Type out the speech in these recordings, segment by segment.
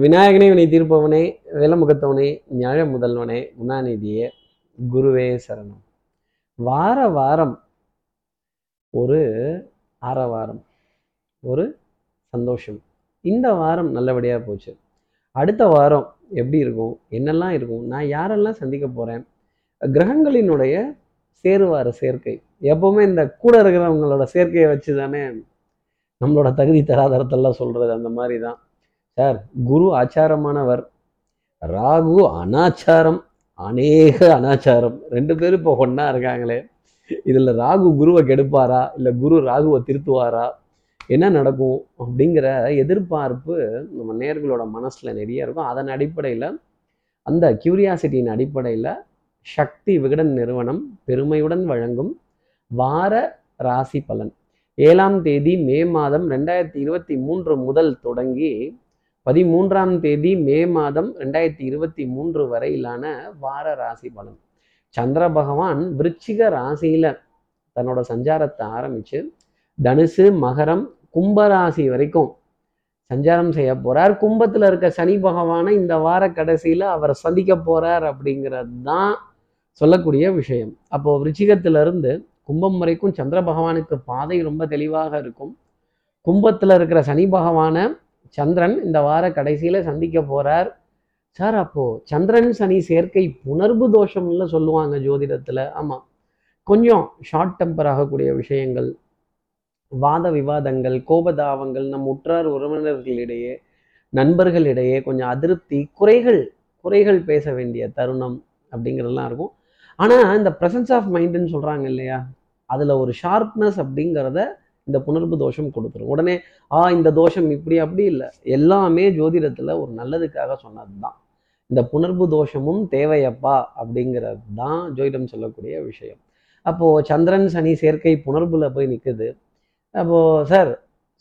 விநாயகனே வினை தீர்ப்பவனே வேலமுகத்தவனே ஞாழ முதல்வனே குணாநிதியே குருவே சரணம். வார வாரம் ஒரு ஆரவாரம் ஒரு சந்தோஷம். இந்த வாரம் நல்லபடியாக போச்சு. அடுத்த வாரம் எப்படி இருக்கும்? என்னெல்லாம் இருக்கும்? நான் யாரெல்லாம் சந்திக்க போகிறேன் கிரகங்களினுடைய சேருவார சேர்க்கை. எப்பவுமே இந்த கூட இருக்கிறவங்களோட சேர்க்கையை வச்சு தானே நம்மளோட தகுதி தராதரத்தெல்லாம் சொல்கிறது அந்த மாதிரி தான். சார் குரு ஆச்சாரமானவர். ராகு அனாச்சாரம் அநேக அனாச்சாரம். ரெண்டு பேரும் இப்போ ஒன்றா இருக்காங்களே. இதில் ராகு குருவை கெடுப்பாரா? இல்லை குரு ராகுவை திருத்துவாரா? என்ன நடக்கும்? அப்படிங்கிற எதிர்பார்ப்பு நம்ம நேர்களோட மனசில் நிறைய இருக்கும். அதன் அடிப்படையில் அந்த கியூரியாசிட்டியின் அடிப்படையில் சக்தி விகடன் நிறுவனம் பெருமையுடன் வழங்கும் வார ராசி பலன். ஏழாம் தேதி மே மாதம் ரெண்டாயிரத்தி இருபத்தி மூன்று முதல் தொடங்கி பதிமூன்றாம் தேதி மே மாதம் ரெண்டாயிரத்தி இருபத்தி மூன்று வரையிலான வார ராசி பலன். சந்திர பகவான் விருச்சிக ராசியில தன்னோட சஞ்சாரத்தை ஆரம்பிச்சு தனுசு மகரம் கும்பராசி வரைக்கும் சஞ்சாரம் செய்ய போறார். கும்பத்துல இருக்க சனி பகவானை இந்த வார கடைசியில அவர் சந்திக்க போறார் அப்படிங்கிறது தான் சொல்லக்கூடிய விஷயம். அப்போ விருச்சிகத்திலிருந்து கும்பம் வரைக்கும் சந்திர பகவானுக்கு பாதை ரொம்ப தெளிவாக இருக்கும். கும்பத்துல இருக்கிற சனி பகவான சந்திரன் இந்த வார கடைசியில் சந்திக்க போகிறார் சார் அப்போது சந்திரன் சனி சேர்க்கை புணர்வு தோஷம்ல சொல்லுவாங்க ஜோதிடத்தில். ஆமாம் கொஞ்சம் ஷார்ட் டெம்பர் ஆகக்கூடிய விஷயங்கள் வாத விவாதங்கள் கோபதாவங்கள் நம் உற்றார் உறவினர்களிடையே நண்பர்களிடையே கொஞ்சம் அதிருப்தி குறைகள் குறைகள் பேச வேண்டிய தருணம் அப்படிங்கிறதெல்லாம் இருக்கும். ஆனால் இந்த ப்ரெசன்ஸ் ஆஃப் மைண்டுன்னு சொல்கிறாங்க இல்லையா? அதில் ஒரு ஷார்ப்னஸ் அப்படிங்கிறத இந்த புணர்வு தோஷம் கொடுத்துரும். உடனே ஆ இந்த தோஷம் இப்படி அப்படி இல்லை. எல்லாமே ஜோதிடத்தில் ஒரு நல்லதுக்காக சொன்னது தான் இந்த புணர்வு தோஷமும் தேவையப்பா அப்படிங்கிறது தான் ஜோதிடம் சொல்லக்கூடிய விஷயம். அப்போது சந்திரன் சனி சேர்க்கை புணர்வுல போய் நிற்குது அப்போது சார்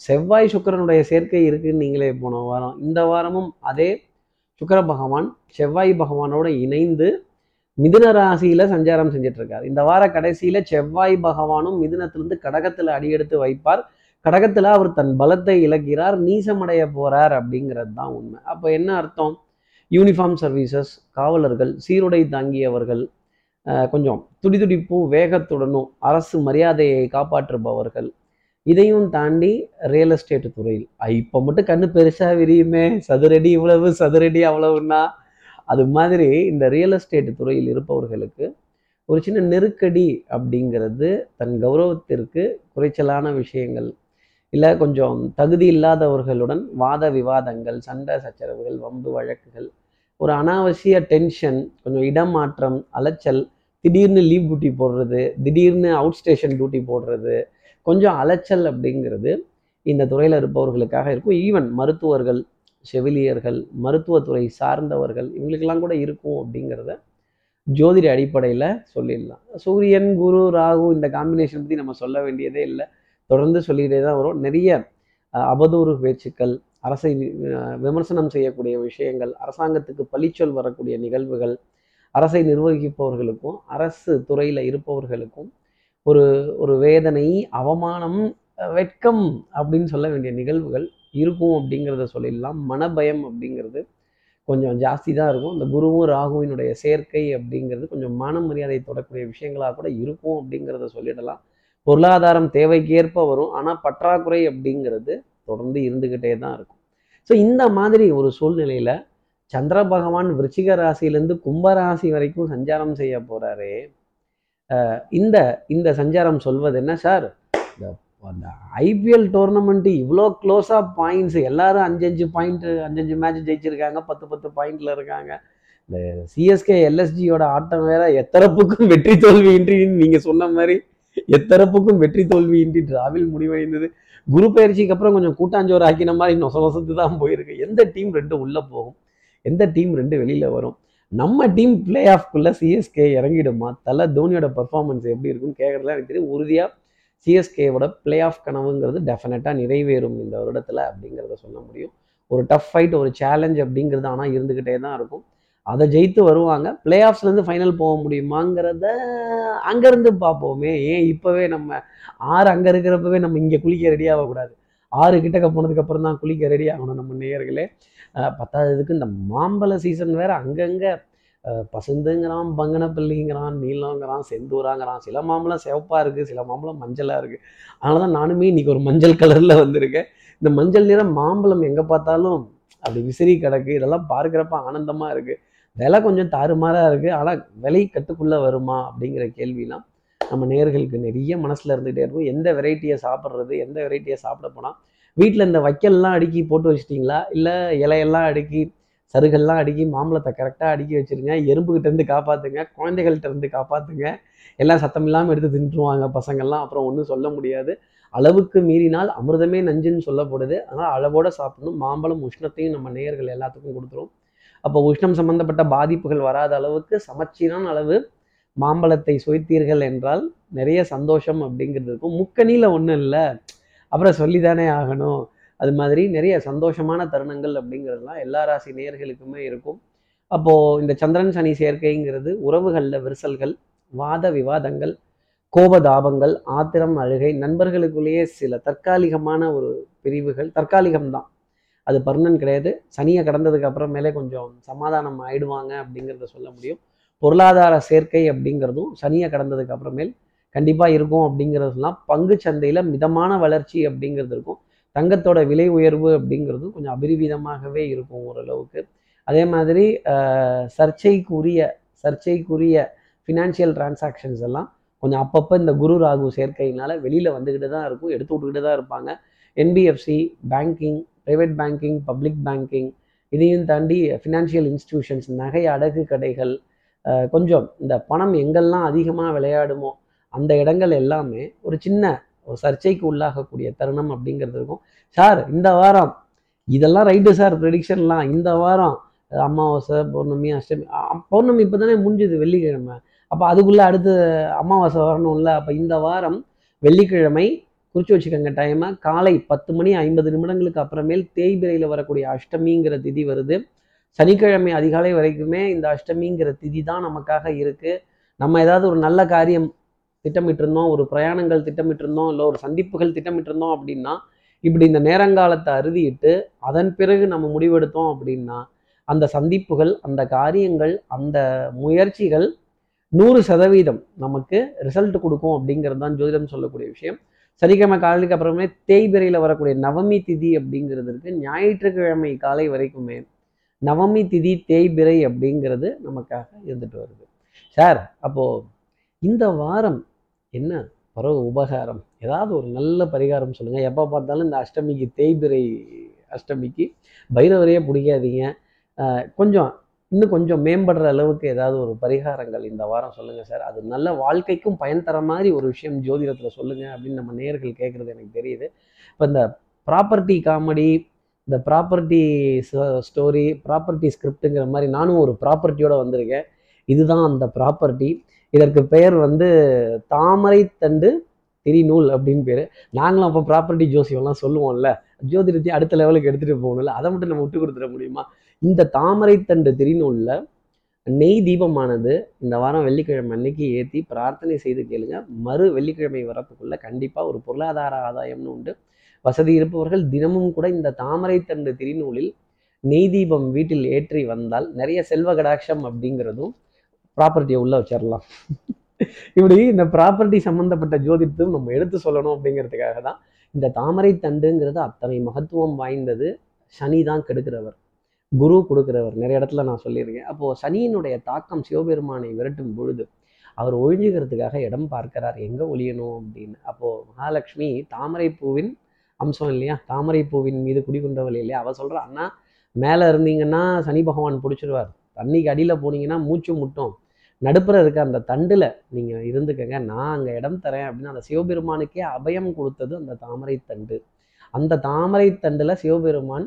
செவ்வாய் சுக்கிரனுடைய சேர்க்கை இருக்குன்னு நீங்களே போன வாரம் இந்த வாரமும் அதே சுக்கர பகவான் செவ்வாய் பகவானோட இணைந்து மிதுன ராசியில சஞ்சாரம் செஞ்சுட்டு இருக்காரு இந்த வார கடைசியில செவ்வாய் பகவானும் மிதுனத்திலிருந்து கடகத்துல அடியெடுத்து வைப்பார். கடகத்துல அவர் தன் பலத்தை இழக்கிறார். நீசமடைய போறார் அப்படிங்கிறது தான் உண்மை. அப்போ என்ன அர்த்தம்? யூனிஃபார்ம் சர்வீசஸ் காவலர்கள் சீருடை தாங்கியவர்கள் கொஞ்சம் துடிதுடிப்பும் வேகத்துடனும் அரசு மரியாதையை காப்பாற்றுபவர்கள் இதையும் தாண்டி ரியல் எஸ்டேட் துறையில். இப்போ மட்டும் கண்ணு பெருசாக விரியுமே. சதுரடி இவ்வளவு சதுரடி அவ்வளவுன்னா அது மாதிரி இந்த ரியல் எஸ்டேட் துறையில் இருப்பவர்களுக்கு ஒரு சின்ன நெருக்கடி அப்படிங்கிறது தன் கௌரவத்திற்கு குறைச்சலான விஷயங்கள். இல்லை கொஞ்சம் தகுதி இல்லாதவர்களுடன் வாத விவாதங்கள் சண்டை சச்சரவுகள் வம்பு வழக்குகள் ஒரு அனாவசிய டென்ஷன் கொஞ்சம் இடமாற்றம் அலைச்சல் திடீர்னு லீவ் டியூட்டி போடுறது திடீர்னு அவுட் ஸ்டேஷன் டியூட்டி போடுறது கொஞ்சம் அலைச்சல் அப்படிங்கிறது இந்த துறையில் இருப்பவர்களுக்காக இருக்கும். ஈவன் மருத்துவர்கள் செவிலியர்கள் மருத்துவத்துறை சார்ந்தவர்கள் இவங்களுக்கெல்லாம் கூட இருக்கும் அப்படிங்கிறத ஜோதிட அடிப்படையில் சொல்லிடலாம். சூரியன் குரு ராகு இந்த காம்பினேஷன் பற்றி நம்ம சொல்ல வேண்டியதே இல்லை. தொடர்ந்து சொல்லிக்கிட்டே தான் வரும். நிறைய அபதூறு அவதூறு பேச்சுக்கள் அரசை விமர்சனம் செய்யக்கூடிய விஷயங்கள் அரசாங்கத்துக்கு பழிச்சொல் வரக்கூடிய நிகழ்வுகள் அரசை நிர்வகிப்பவர்களுக்கும் அரசு துறையில் இருப்பவர்களுக்கும் ஒரு ஒரு வேதனை அவமானம் வெட்கம் அப்படின்னு சொல்ல வேண்டிய நிகழ்வுகள் இருக்கும் அப்படிங்கிறத சொல்லிடலாம். மனபயம் அப்படிங்கிறது கொஞ்சம் ஜாஸ்தி தான் இருக்கும். இந்த குருவும் ராகுவினுடைய சேர்க்கை அப்படிங்கிறது கொஞ்சம் மன மரியாதை தொடக்கூடிய விஷயங்களாக கூட இருக்கும் அப்படிங்கிறத சொல்லிடலாம். பொருளாதாரம் தேவைக்கேற்ப வரும். ஆனால் பற்றாக்குறை அப்படிங்கிறது தொடர்ந்து இருந்துக்கிட்டே தான் இருக்கும். ஸோ இந்த மாதிரி ஒரு சூழ்நிலையில் சந்திர பகவான் விருச்சிக ராசியிலேருந்து கும்பராசி வரைக்கும் சஞ்சாரம் செய்ய போகிறாரே இந்த இந்த சஞ்சாரம் சொல்வது என்ன சார்? இந்த அந்த ஐபிஎல் டோர்னமெண்ட்டு இவ்வளோ க்ளோஸாக பாயிண்ட்ஸ் எல்லாரும் அஞ்சஞ்சு பாயிண்ட்டு பாயிண்ட் அஞ்சஞ்சு மேட்ச் ஜெயிச்சிருக்காங்க பத்து பத்து பாயிண்டில் இருக்காங்க. இந்த சிஎஸ்கே எல்எஸ்ஜியோட ஆட்டம் வேற எத்தரப்புக்கும் வெற்றி தோல்வியின்றி நீங்கள் சொன்ன மாதிரி எத்தரப்புக்கும் வெற்றி தோல்வியின்றி டிராவில் முடிவடைந்தது. குரு பயிற்சிக்கு அப்புறம் கொஞ்சம் கூட்டாஞ்சோறு ஆக்கின மாதிரி நொச வசத்து தான் போயிருக்கு. எந்த டீம் ரெண்டு உள்ளே போகும்? எந்த டீம் ரெண்டு வெளியில் வரும்? நம்ம டீம் பிளே ஆஃப்குள்ளே சிஎஸ்கே இறங்கிடுமா? தலை தோனியோட பெர்ஃபார்மன்ஸ் எப்படி இருக்குன்னு கேட்குறதுலாம் எனக்கு தெரியும். உறுதியாக சிஎஸ்கேவோட பிளே ஆஃப் கனவுங்கிறது டெஃபினட்டாக நிறைவேறும் இந்த வருடத்தில் அப்படிங்கிறத சொல்ல முடியும். ஒரு டஃப் ஃபைட் ஒரு சேலஞ்ச் அப்படிங்கிறது ஆனால் இருந்துக்கிட்டே தான் இருக்கும். அதை ஜெயித்து வருவாங்க. பிளே ஆஃப்ஸ்லேருந்து ஃபைனல் போக முடியுமாங்கிறத அங்கேருந்து பார்ப்போமே. ஏன் இப்போவே நம்ம ஆறு அங்கே இருக்கிறப்பவே நம்ம இங்கே குளிக்க ரெடி ஆகக்கூடாது. ஆறு கிட்டக்க போனதுக்கப்புறம் தான் குளிக்க ரெடி ஆகணும் நம்ம நேயர்களே. அஹ் பத்தாததுக்கு இந்த மாம்பழ சீசன் வேறு அங்கங்கே பசுந்துங்கிறான் பங்கனப்பள்ளிங்கிறான் நீலங்கிறான் செந்தூராங்கிறான். சில மாம்பழம் சிவப்பாக இருக்குது சில மாம்பழம் மஞ்சளாக இருக்குது அதனால தான் நானுமே இன்றைக்கி ஒரு மஞ்சள் கலரில் வந்திருக்கேன். இந்த மஞ்சள் நிறம் மாம்பழம் எங்கே பார்த்தாலும் அப்படி விசிறி கிடக்கு. இதெல்லாம் பார்க்குறப்ப ஆனந்தமாக இருக்குது விலை கொஞ்சம் தாறுமாறாக இருக்குது ஆனால் விலை கட்டுக்குள்ளே வருமா அப்படிங்கிற கேள்விலாம் நம்ம நேர்களுக்கு நிறைய மனசில் இருந்துகிட்டே இருக்கும். எந்த வெரைட்டியை சாப்பிட்றது எந்த வெரைட்டியை சாப்பிட போனால் வீட்டில் இந்த வைக்கல்லாம் அடுக்கி போட்டு வச்சிட்டிங்களா? இல்லை இலையெல்லாம் அடுக்கி சருகெல்லாம் அடுக்கி மாம்பழத்தை கரெக்டாக அடுக்கி வச்சிருங்க. எறும்புகிட்ட இருந்து காப்பாற்றுங்க குழந்தைகள்கிட்டேருந்து காப்பாற்றுங்க எல்லாம் சத்தம் இல்லாமல் எடுத்து தின்றுவாங்க பசங்கள்லாம். அப்புறம் ஒன்றும் சொல்ல முடியாது. அளவுக்கு மீறினால் அமிர்தமே நஞ்சுன்னு சொல்லப்படுது. அதனால் அளவோட சாப்பிடணும். மாம்பழம் உஷ்ணத்தையும் நம்ம நேயர்கள் எல்லாத்துக்கும் கொடுத்துரும். அப்போ உஷ்ணம் சம்பந்தப்பட்ட பாதிப்புகள் வராத அளவுக்கு சமச்சீரான அளவு மாம்பழத்தை சுவைத்தீர்கள் என்றால் நிறைய சந்தோஷம் அப்படிங்கிறது இருக்கும். முக்கணியில் ஒன்றும் இல்லை. அப்புறம் சொல்லிதானே ஆகணும். அது மாதிரி நிறைய சந்தோஷமான தருணங்கள் அப்படிங்கிறதுலாம் எல்லா ராசி நேர்களுக்குமே இருக்கும். அப்போது இந்த சந்திரன் சனி சேர்க்கைங்கிறது உறவுகளில் விரிசல்கள் வாத விவாதங்கள் கோபதாபங்கள் ஆத்திரம் அழுகை நண்பர்களுக்குள்ளேயே சில தற்காலிகமான ஒரு பிரிவுகள் தற்காலிகம்தான் அது பர்மனன்ட் கிடையாது. சனியை கடந்ததுக்கு அப்புறமேலே கொஞ்சம் சமாதானம் ஆயிடுவாங்க அப்படிங்கிறத சொல்ல முடியும். பொருளாதார சேர்க்கை அப்படிங்கிறதும் சனியை கடந்ததுக்கு அப்புறமேல் கண்டிப்பாக இருக்கும் அப்படிங்கிறதுலாம் பங்கு சந்தையில் மிதமான வளர்ச்சி அப்படிங்கிறது இருக்கும். தங்கத்தோட விலை உயர்வு அப்படிங்கிறது கொஞ்சம் அபரிவிதமாகவே இருக்கும் ஓரளவுக்கு. அதே மாதிரி சர்ச்சைக்குரிய சர்ச்சைக்குரிய ஃபினான்ஷியல் டிரான்சாக்ஷன்ஸ் எல்லாம் கொஞ்சம் அப்பப்போ இந்த குரு ராகு சேர்க்கையினால வெளியில் வந்துக்கிட்டு தான் இருக்கும் எடுத்து விட்டுக்கிட்டு தான் இருப்பாங்க. NBFC banking private banking public banking இதையும் தாண்டி ஃபினான்ஷியல் இன்ஸ்டிடியூஷன்ஸ் நகை அடகு கடைகள் கொஞ்சம் இந்த பணம் எங்கெல்லாம் அதிகமாக விளையாடுமோ அந்த இடங்கள் எல்லாமே ஒரு சின்ன ஒரு சர்ச்சைக்கு உள்ளாகக்கூடிய தருணம் அப்படிங்கிறது இருக்கும். சார் இந்த வாரம் இதெல்லாம் ரைட்டு சார் ப்ரெடிக்ஷன்லாம் இந்த வாரம் அமாவாசை பௌர்ணமி அஷ்டமி அ- பௌர்ணமி இப்போ தானே முடிஞ்சுது வெள்ளிக்கிழமை. அப்போ அதுக்குள்ளே அடுத்து அமாவாசை வரணும்ல. அப்போ இந்த வாரம் வெள்ளிக்கிழமை குறிச்சு வச்சுக்கோங்க டைமை காலை பத்து மணி ஐம்பது நிமிடங்களுக்கு அப்புறமேல் தேய்பிரையில் வரக்கூடிய அஷ்டமிங்கிற திதி வருது. சனிக்கிழமை அதிகாலை வரைக்குமே இந்த அஷ்டமிங்கிற திதி தான் நமக்காக இருக்குது நம்ம ஏதாவது ஒரு நல்ல காரியம் திட்டமிட்டிருந்தோம் ஒரு பிரயாணங்கள் திட்டமிட்டிருந்தோம் இல்லை ஒரு சந்திப்புகள் திட்டமிட்டிருந்தோம் அப்படின்னா இப்படி இந்த நேரங்காலத்தை அறுதிட்டு அதன் பிறகு நம்ம முடிவெடுத்தோம் அப்படின்னா அந்த சந்திப்புகள் அந்த காரியங்கள் அந்த முயற்சிகள் நூறு சதவீதம் நமக்கு ரிசல்ட் கொடுக்கும் அப்படிங்கிறது தான் ஜோதிடம் சொல்லக்கூடிய விஷயம். சனிக்கிழமை காலைக்கு அப்புறமே தேய்பிரையில் வரக்கூடிய நவமி திதி அப்படிங்கிறதுக்கு ஞாயிற்றுக்கிழமை காலை வரைக்குமே நவமி திதி தேய்பிரை அப்படிங்கிறது நமக்காக இருந்துட்டு வருது. சார் அப்போ இந்த வாரம் என்ன? பரவ உபகாரம். ஏதாவது ஒரு நல்ல பரிகாரம் சொல்லுங்கள் எப்போ பார்த்தாலும் இந்த அஷ்டமிக்கு தேய்பிரை அஷ்டமிக்கு பைரவரையே பிடிக்காதீங்க. கொஞ்சம் இன்னும் கொஞ்சம் மேம்படுற அளவுக்கு ஏதாவது ஒரு பரிகாரங்கள் இந்த வாரம் சொல்லுங்கள் சார். அது நல்ல வாழ்க்கைக்கும் பயன் தர மாதிரி ஒரு விஷயம் ஜோதிடத்தில் சொல்லுங்கள் அப்படின்னு நம்ம நேர்கள் கேட்குறது எனக்கு தெரியுது. இப்போ இந்த ப்ராப்பர்ட்டி காமெடி இந்த ப்ராப்பர்ட்டி ஸ்டோரி ப்ராப்பர்ட்டி ஸ்கிரிப்டுங்கிற மாதிரி நானும் ஒரு ப்ராப்பர்ட்டியோட வந்திருக்கேன். இதுதான் அந்த ப்ராப்பர்ட்டி. இதற்கு பெயர் வந்து தாமரை தண்டு திரிநூல் அப்படின்னு பேர். நாங்களும் அப்போ ப்ராப்பர்ட்டி ஜோசியம்லாம் சொல்லுவோம்ல. ஜோதிடத்தையும் அடுத்த லெவலுக்கு எடுத்துகிட்டு போகணும்ல. அதை மட்டும் நம்ம விட்டு கொடுத்துட முடியுமா? இந்த தாமரை தண்டு திரிநூலில் நெய் தீபமானது இந்த வாரம் வெள்ளிக்கிழமை அன்னைக்கு ஏற்றி பிரார்த்தனை செய்து கேளுங்க. மறு வெள்ளிக்கிழமை வரப்புக்குள்ளே கண்டிப்பாக ஒரு பொருளாதார ஆதாயம்னு உண்டு. வசதி இருப்பவர்கள் தினமும் கூட இந்த தாமரை தண்டு திரிநூலில் நெய் தீபம் வீட்டில் ஏற்றி வந்தால் நிறைய செல்வ கடாட்சம் அப்படிங்கிறதும் ப்ராப்பர்ட்டியை உள்ள வச்சிடலாம் இப்படி இந்த ப்ராப்பர்ட்டி சம்மந்தப்பட்ட ஜோதிடத்தும் நம்ம எடுத்து சொல்லணும் அப்படிங்கிறதுக்காக தான் இந்த தாமரை தண்டுங்கிறது அத்தனை மகத்துவம் வாய்ந்தது. சனி தான் கெடுக்கிறவர். குரு கொடுக்கிறவர். நிறைய இடத்துல நான் சொல்லியிருக்கேன். அப்போது சனியினுடைய தாக்கம் சிவபெருமானை விரட்டும் பொழுது அவர் ஒழிஞ்சுக்கிறதுக்காக இடம் பார்க்கிறார். எங்கே ஒழியணும் அப்படின்னு. அப்போது மகாலட்சுமி தாமரை பூவின் அம்சம் இல்லையா? தாமரை பூவின் மீது குடிகொண்டவள் இல்லையா? அவள் சொல்கிறா அண்ணா மேலே இருந்தீங்கன்னா சனி பகவான் பிடிச்சிருவார். தண்ணிக்கு அடியில் போனீங்கன்னா மூச்சு முட்டும். நடுப்புற இருக்க அந்த தண்டில் நீங்கள் இருந்துக்கங்க. நான் அங்கே இடம் தரேன் அப்படின்னு அந்த சிவபெருமானுக்கே அபயம் கொடுத்தது அந்த தாமரை தண்டு. அந்த தாமரை தண்டில் சிவபெருமான்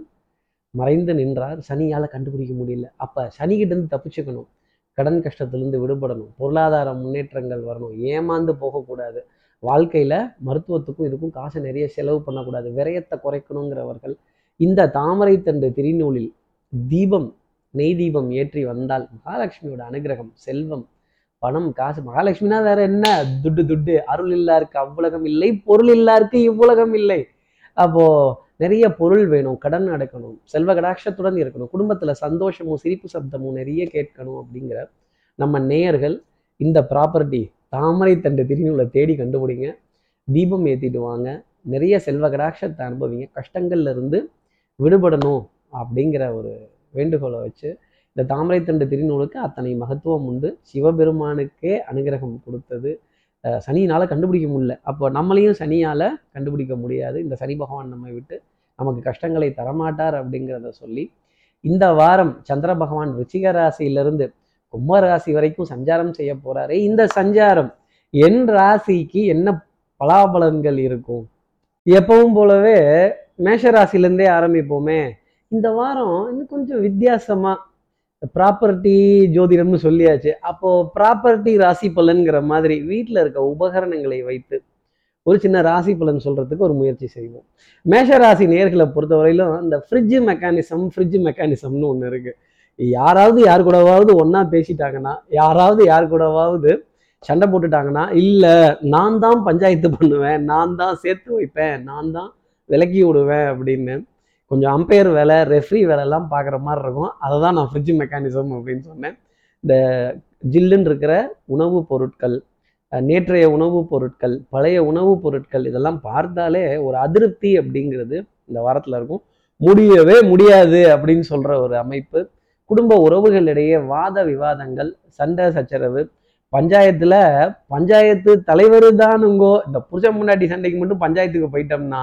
மறைந்து நின்றார். சனியால் கண்டுபிடிக்க முடியல. அப்போ சனிக்கிட்டேருந்து தப்பிச்சுக்கணும். கடன் கஷ்டத்துலேருந்து விடுபடணும். பொருளாதார முன்னேற்றங்கள் வரணும். ஏமாந்து போகக்கூடாது. வாழ்க்கையில் மருத்துவத்துக்கும் இதுக்கும் காசை நிறைய செலவு பண்ணக்கூடாது. விரயத்தை குறைக்கணுங்கிறவர்கள் இந்த தாமரை தண்டு திருநூலில் தீபம் நெய் தீபம் ஏற்றி வந்தால் மகாலட்சுமியோட அனுகிரகம் செல்வம் பணம் காசு. மகாலட்சுமினா வேற என்ன? துட்டு துட்டு. அருள் இல்லாருக்கு அவ்வுலகம் இல்லை பொருள் இல்லாருக்கு இவ்வுலகம் இல்லை. அப்போ நிறைய பொருள் வேணும் கடன் அடைக்கணும் செல்வ கடாட்சத்துடன் இருக்கணும் குடும்பத்துல சந்தோஷமும் சிரிப்பு சப்தமும் நிறைய கேட்கணும் அப்படிங்கிற நம்ம நேயர்கள் இந்த ப்ராப்பர்ட்டி தாமரை தண்டு திருநூலை தேடி கண்டுபிடிங்க. தீபம் ஏற்றிட்டு வாங்க. நிறைய செல்வ கடாட்சத்தை அனுபவிங்க. கஷ்டங்கள்ல இருந்து விடுபடணும் அப்படிங்கிற ஒரு வேண்டுகோளை வச்சு இந்த தாமரை தண்டு திருநூலுக்கு அத்தனை மகத்துவம் உண்டு. சிவபெருமானுக்கே அனுகிரகம் கொடுத்தது. சனியினால் கண்டுபிடிக்க முடியல. அப்போ நம்மளையும் சனியால கண்டுபிடிக்க முடியாது. இந்த சனி பகவான் நம்மை விட்டு நமக்கு கஷ்டங்களை தரமாட்டார் அப்படிங்கிறத சொல்லி இந்த வாரம் சந்திர பகவான் ரிச்சிக ராசியிலிருந்து கும்ப ராசி வரைக்கும் சஞ்சாரம் செய்ய போறாரு. இந்த சஞ்சாரம் என் ராசிக்கு என்ன பலாபலன்கள் இருக்கும்? எப்பவும் போலவே மேஷ ராசிலேருந்தே ஆரம்பிப்போமே. இந்த வாரம் இன்னும் கொஞ்சம் வித்தியாசமாக ப்ராப்பர்ட்டி ஜோதிடம்னு சொல்லியாச்சு. அப்போது ப்ராப்பர்ட்டி ராசி பலன்கிற மாதிரி வீட்டில் இருக்க உபகரணங்களை வைத்து ஒரு சின்ன ராசி பலன் சொல்கிறதுக்கு ஒரு முயற்சி செய்வோம். மேஷ ராசி நேர்களை பொறுத்தவரையிலும் இந்த ஃப்ரிட்ஜு மெக்கானிசம் ஃப்ரிட்ஜ் மெக்கானிசம்னு ஒன்று இருக்குது யாராவது யார் கூடவாவது ஒன்றா பேசிட்டாங்கன்னா யாராவது யார் கூடவாவது சண்டை போட்டுட்டாங்கன்னா இல்லை நான் தான் பஞ்சாயத்து பண்ணுவேன் நான் தான் சேர்த்து வைப்பேன் நான் தான் விலக்கி விடுவேன் அப்படின்னு கொஞ்சம் அம்பையர் வேலை ரெஃப்ரி வேலைலாம் பார்க்குற மாதிரி இருக்கும். அதை தான் நான் ஃப்ரிட்ஜ் மெக்கானிசம் அப்படின்னு சொன்னேன். இந்த ஜில்லுன்னு இருக்கிற உணவுப் பொருட்கள் நேற்றைய உணவுப் பொருட்கள் பழைய உணவுப் பொருட்கள் இதெல்லாம் பார்த்தாலே ஒரு அதிருப்தி அப்படிங்கிறது இந்த வாரத்தில் இருக்கும். முடியவே முடியாது அப்படின்னு சொல்கிற ஒரு அமைப்பு. குடும்ப உறவுகளிடையே வாத விவாதங்கள் சண்டை சச்சரவு. பஞ்சாயத்தில் பஞ்சாயத்து தலைவர் தானுங்கோ இந்த புருஷன் முன்னாடி சண்டைக்கு மட்டும் பஞ்சாயத்துக்கு போயிட்டோம்னா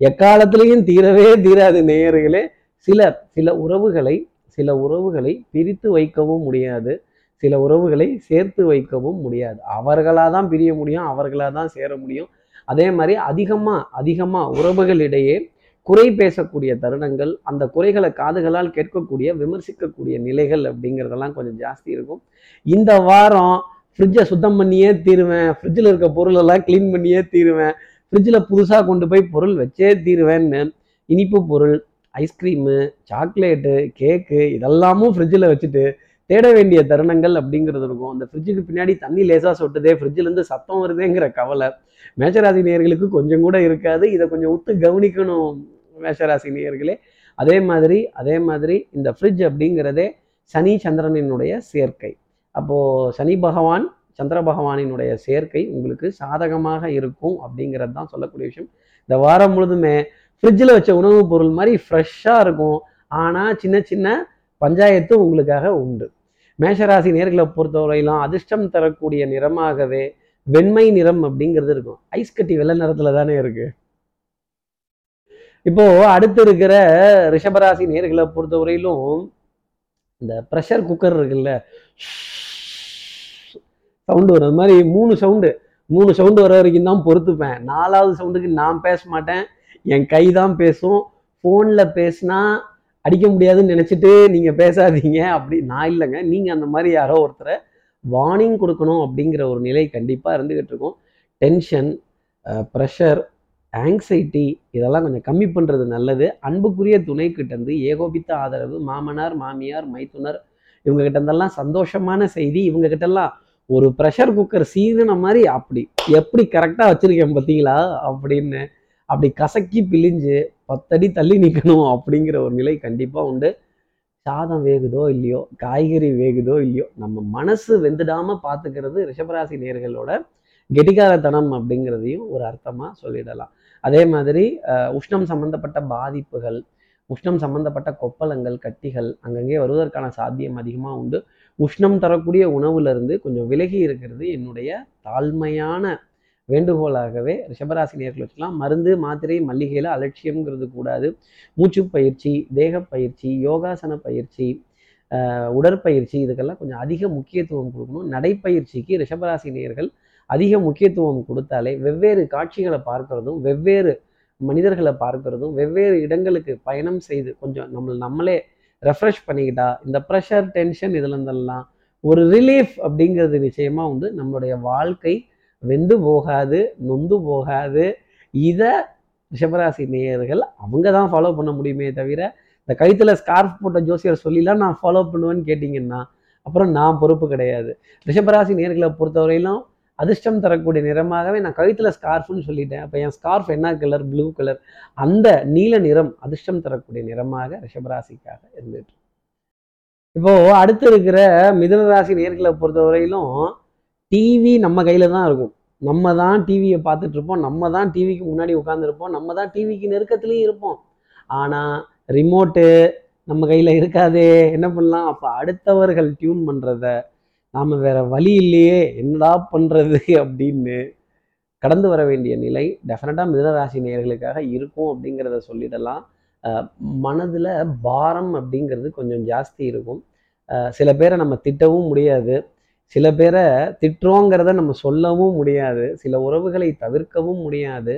எக்காலத்திலையும் தீரவே தீராது நேயர்களே. சில சில உறவுகளை சில உறவுகளை பிரித்து வைக்கவும் முடியாது. சில உறவுகளை சேர்த்து வைக்கவும் முடியாது. அவர்களாக தான் பிரிய முடியும் அவர்களாக தான் சேர முடியும். அதே மாதிரி அதிகமாக அதிகமாக உறவுகளிடையே குறை பேசக்கூடிய தருணங்கள் அந்த குறைகளை காதுகளால் கேட்கக்கூடிய விமர்சிக்கக்கூடிய நிலைகள் அப்படிங்கிறதெல்லாம் கொஞ்சம் ஜாஸ்தி இருக்கும். இந்த வாரம் ஃப்ரிட்ஜை சுத்தம் பண்ணியே தீருவேன் ஃப்ரிட்ஜில் இருக்க பொருளெல்லாம் க்ளீன் பண்ணியே தீருவேன் ஃப்ரிட்ஜில் புதுசாக கொண்டு போய் பொருள் வச்சே தீருவேன்னு. இனிப்பு பொருள் ஐஸ்கிரீமு சாக்லேட்டு கேக்கு இதெல்லாமும் ஃப்ரிட்ஜில் வச்சுட்டு தேட வேண்டிய தருணங்கள் அப்படிங்கிறது இருக்கும். அந்த ஃப்ரிட்ஜுக்கு பின்னாடி தண்ணி லேசாக சொட்டுதே ஃப்ரிட்ஜிலேருந்து சத்தம் வருதேங்கிற கவலை மேஷராசி நேயர்களுக்கு கொஞ்சம் கூட இருக்காது. இதை கொஞ்சம் உத்து கவனிக்கணும் மேஷராசி நேயர்களே அதே மாதிரி அதே மாதிரி இந்த ஃப்ரிட்ஜ் அப்படிங்கிறதே சனி சந்திரனினுடைய சேர்க்கை. அப்போது சனி பகவான் சந்திர பகவானினுடைய சேர்க்கை உங்களுக்கு சாதகமாக இருக்கும் அப்படிங்கிறது தான் சொல்லக்கூடிய விஷயம். இந்த வாரம் முழுதுமே ஃப்ரிட்ஜில் வச்ச உணவுப் பொருள் மாதிரி ஃப்ரெஷ்ஷாக இருக்கும். ஆனால் சின்ன சின்ன பஞ்சாயத்து உங்களுக்காக உண்டு. மேஷராசி நேர்களை பொறுத்தவரையிலும் அதிர்ஷ்டம் தரக்கூடிய நிறமாகவே வெண்மை நிறம் அப்படிங்கிறது இருக்கும். ஐஸ் கட்டி வெள்ளை நிறத்துல தானே இருக்கு. இப்போ அடுத்து இருக்கிற ரிஷபராசி நேர்களை பொறுத்தவரையிலும் இந்த ப்ரெஷர் குக்கர் இருக்குல்ல சவுண்டு வர மாதிரி மூணு சவுண்டு. மூணு சவுண்டு வர வரைக்கும் தான் பொறுத்துப்பேன். நாலாவது சவுண்டுக்கு நான் பேச மாட்டேன். என் கை தான் பேசும். ஃபோனில் பேசினா அடிக்க முடியாதுன்னு நினச்சிட்டு நீங்கள் பேசாதீங்க. அப்படி நான் இல்லைங்க. நீங்கள் அந்த மாதிரி யாரோ ஒருத்தரை வார்னிங் கொடுக்கணும் அப்படிங்கிற ஒரு நிலை கண்டிப்பாக இருந்துகிட்டு இருக்கும். டென்ஷன் ப்ரெஷர் ஆங்ஸைட்டி இதெல்லாம் கொஞ்சம் கம்மி பண்ணுறது நல்லது. அன்புக்குரிய துணை கிட்டேருந்து ஏகோபித்த ஆதரவு மாமனார் மாமியார் மைத்துனர் இவங்ககிட்ட இருந்தெல்லாம் சந்தோஷமான செய்தி. இவங்ககிட்டலாம் எல்லாம் ஒரு ப்ரெஷர் குக்கர் சீதன மாதிரி அப்படி எப்படி கரெக்டாக வச்சுருக்கேன் பார்த்தீங்களா? அப்படின்னு அப்படி கசக்கி பிழிஞ்சு பத்தடி தள்ளி நிற்கணும் அப்படிங்கிற ஒரு நிலை கண்டிப்பாக உண்டு. சாதம் வேகுதோ இல்லையோ காய்கறி வேகுதோ இல்லையோ நம்ம மனசு வெந்துடாமல் பார்த்துக்கிறது ரிஷபராசி நேர்களோட கெட்டிகாரத்தனம் அப்படிங்கிறதையும் ஒரு அர்த்தமாக சொல்லிடலாம். அதே மாதிரி உஷ்ணம் சம்பந்தப்பட்ட பாதிப்புகள் உஷ்ணம் சம்பந்தப்பட்ட கொப்பளங்கள் கட்டிகள் அங்கங்கே வருவதற்கான சாத்தியம் அதிகமாக உண்டு. உஷ்ணம் தரக்கூடிய உணவுலேருந்து கொஞ்சம் விலகி இருக்கிறது என்னுடைய தாழ்மையான வேண்டுகோளாகவே ரிஷபராசி நேர்கள் வச்சுக்கலாம். மருந்து மாத்திரை மல்லிகையில் அலட்சியம்ங்கிறது கூடாது. மூச்சு பயிற்சி தேக பயிற்சி யோகாசன பயிற்சி உடற்பயிற்சி இதுக்கெல்லாம் கொஞ்சம் அதிக முக்கியத்துவம் கொடுக்கணும். நடைப்பயிற்சிக்கு ரிஷபராசி நேர்கள் அதிக முக்கியத்துவம் கொடுத்தாலே வெவ்வேறு காட்சிகளை பார்க்கறதும் வெவ்வேறு மனிதர்களை பார்க்கறதும் வெவ்வேறு இடங்களுக்கு பயணம் செய்து கொஞ்சம் நம்ம நம்மளே ரெஃப்ரெஷ் பண்ணிக்கிட்டா இந்த ப்ரெஷர் டென்ஷன் இதில் இருந்தெல்லாம் ஒரு ரிலீஃப் அப்படிங்கிறது நிச்சயமாக வந்து நம்மளுடைய வாழ்க்கை வெந்து போகாது நொந்து போகாது. இதை ரிஷபராசி நேயர்கள் அவங்க தான் ஃபாலோ பண்ண முடியுமே தவிர இந்த கழுத்தில் ஸ்கார்ஃப் போட்ட ஜோசியர் சொல்லிலாம் நான் ஃபாலோ பண்ணுவேன்னு கேட்டிங்கன்னா அப்புறம் நான் பொறுப்பு கிடையாது. ரிஷபராசி நேர்களை பொறுத்தவரையிலும் அதிர்ஷ்டம் தரக்கூடிய நிறமாகவே நான் கழுத்தில் ஸ்கார்ஃப்னு சொல்லிட்டேன். அப்போ என் ஸ்கார்ஃப் என்ன கலர் ப்ளூ கலர் அந்த நீல நிறம் அதிர்ஷ்டம் தரக்கூடிய நிறமாக ரிஷபராசிக்காக இருந்துட்டு இப்போது அடுத்து இருக்கிற மிதுன நேர்களை பொறுத்த பொறுத்தவரையிலும் டிவி நம்ம கையில் தான் இருக்கும். நம்ம தான் டிவியை பார்த்துட்ருப்போம் நம்ம தான் டிவிக்கு முன்னாடி உட்காந்துருப்போம் நம்ம தான் டிவிக்கு நெருக்கத்துலேயும் இருப்போம். ஆனால் ரிமோட்டு நம்ம கையில் இருக்காதே. என்ன பண்ணலாம்? அப்போ அடுத்தவர்கள் டியூன் பண்ணுறத நாம் வேற வழி இல்லையே என்னடா பண்ணுறது அப்படின்னு கடந்து வர வேண்டிய நிலை டெஃபினட்டாக மிதனராசி நேயர்களுக்காக இருக்கும் அப்படிங்கிறத சொல்லிடலாம். மனதில் பாரம் அப்படிங்கிறது கொஞ்சம் ஜாஸ்தி இருக்கும். சில பேரை நம்ம திட்டவும் முடியாது. சில பேரை திட்டுறோங்கிறத நம்ம சொல்லவும் முடியாது. சில உறவுகளை தவிர்க்கவும் முடியாது.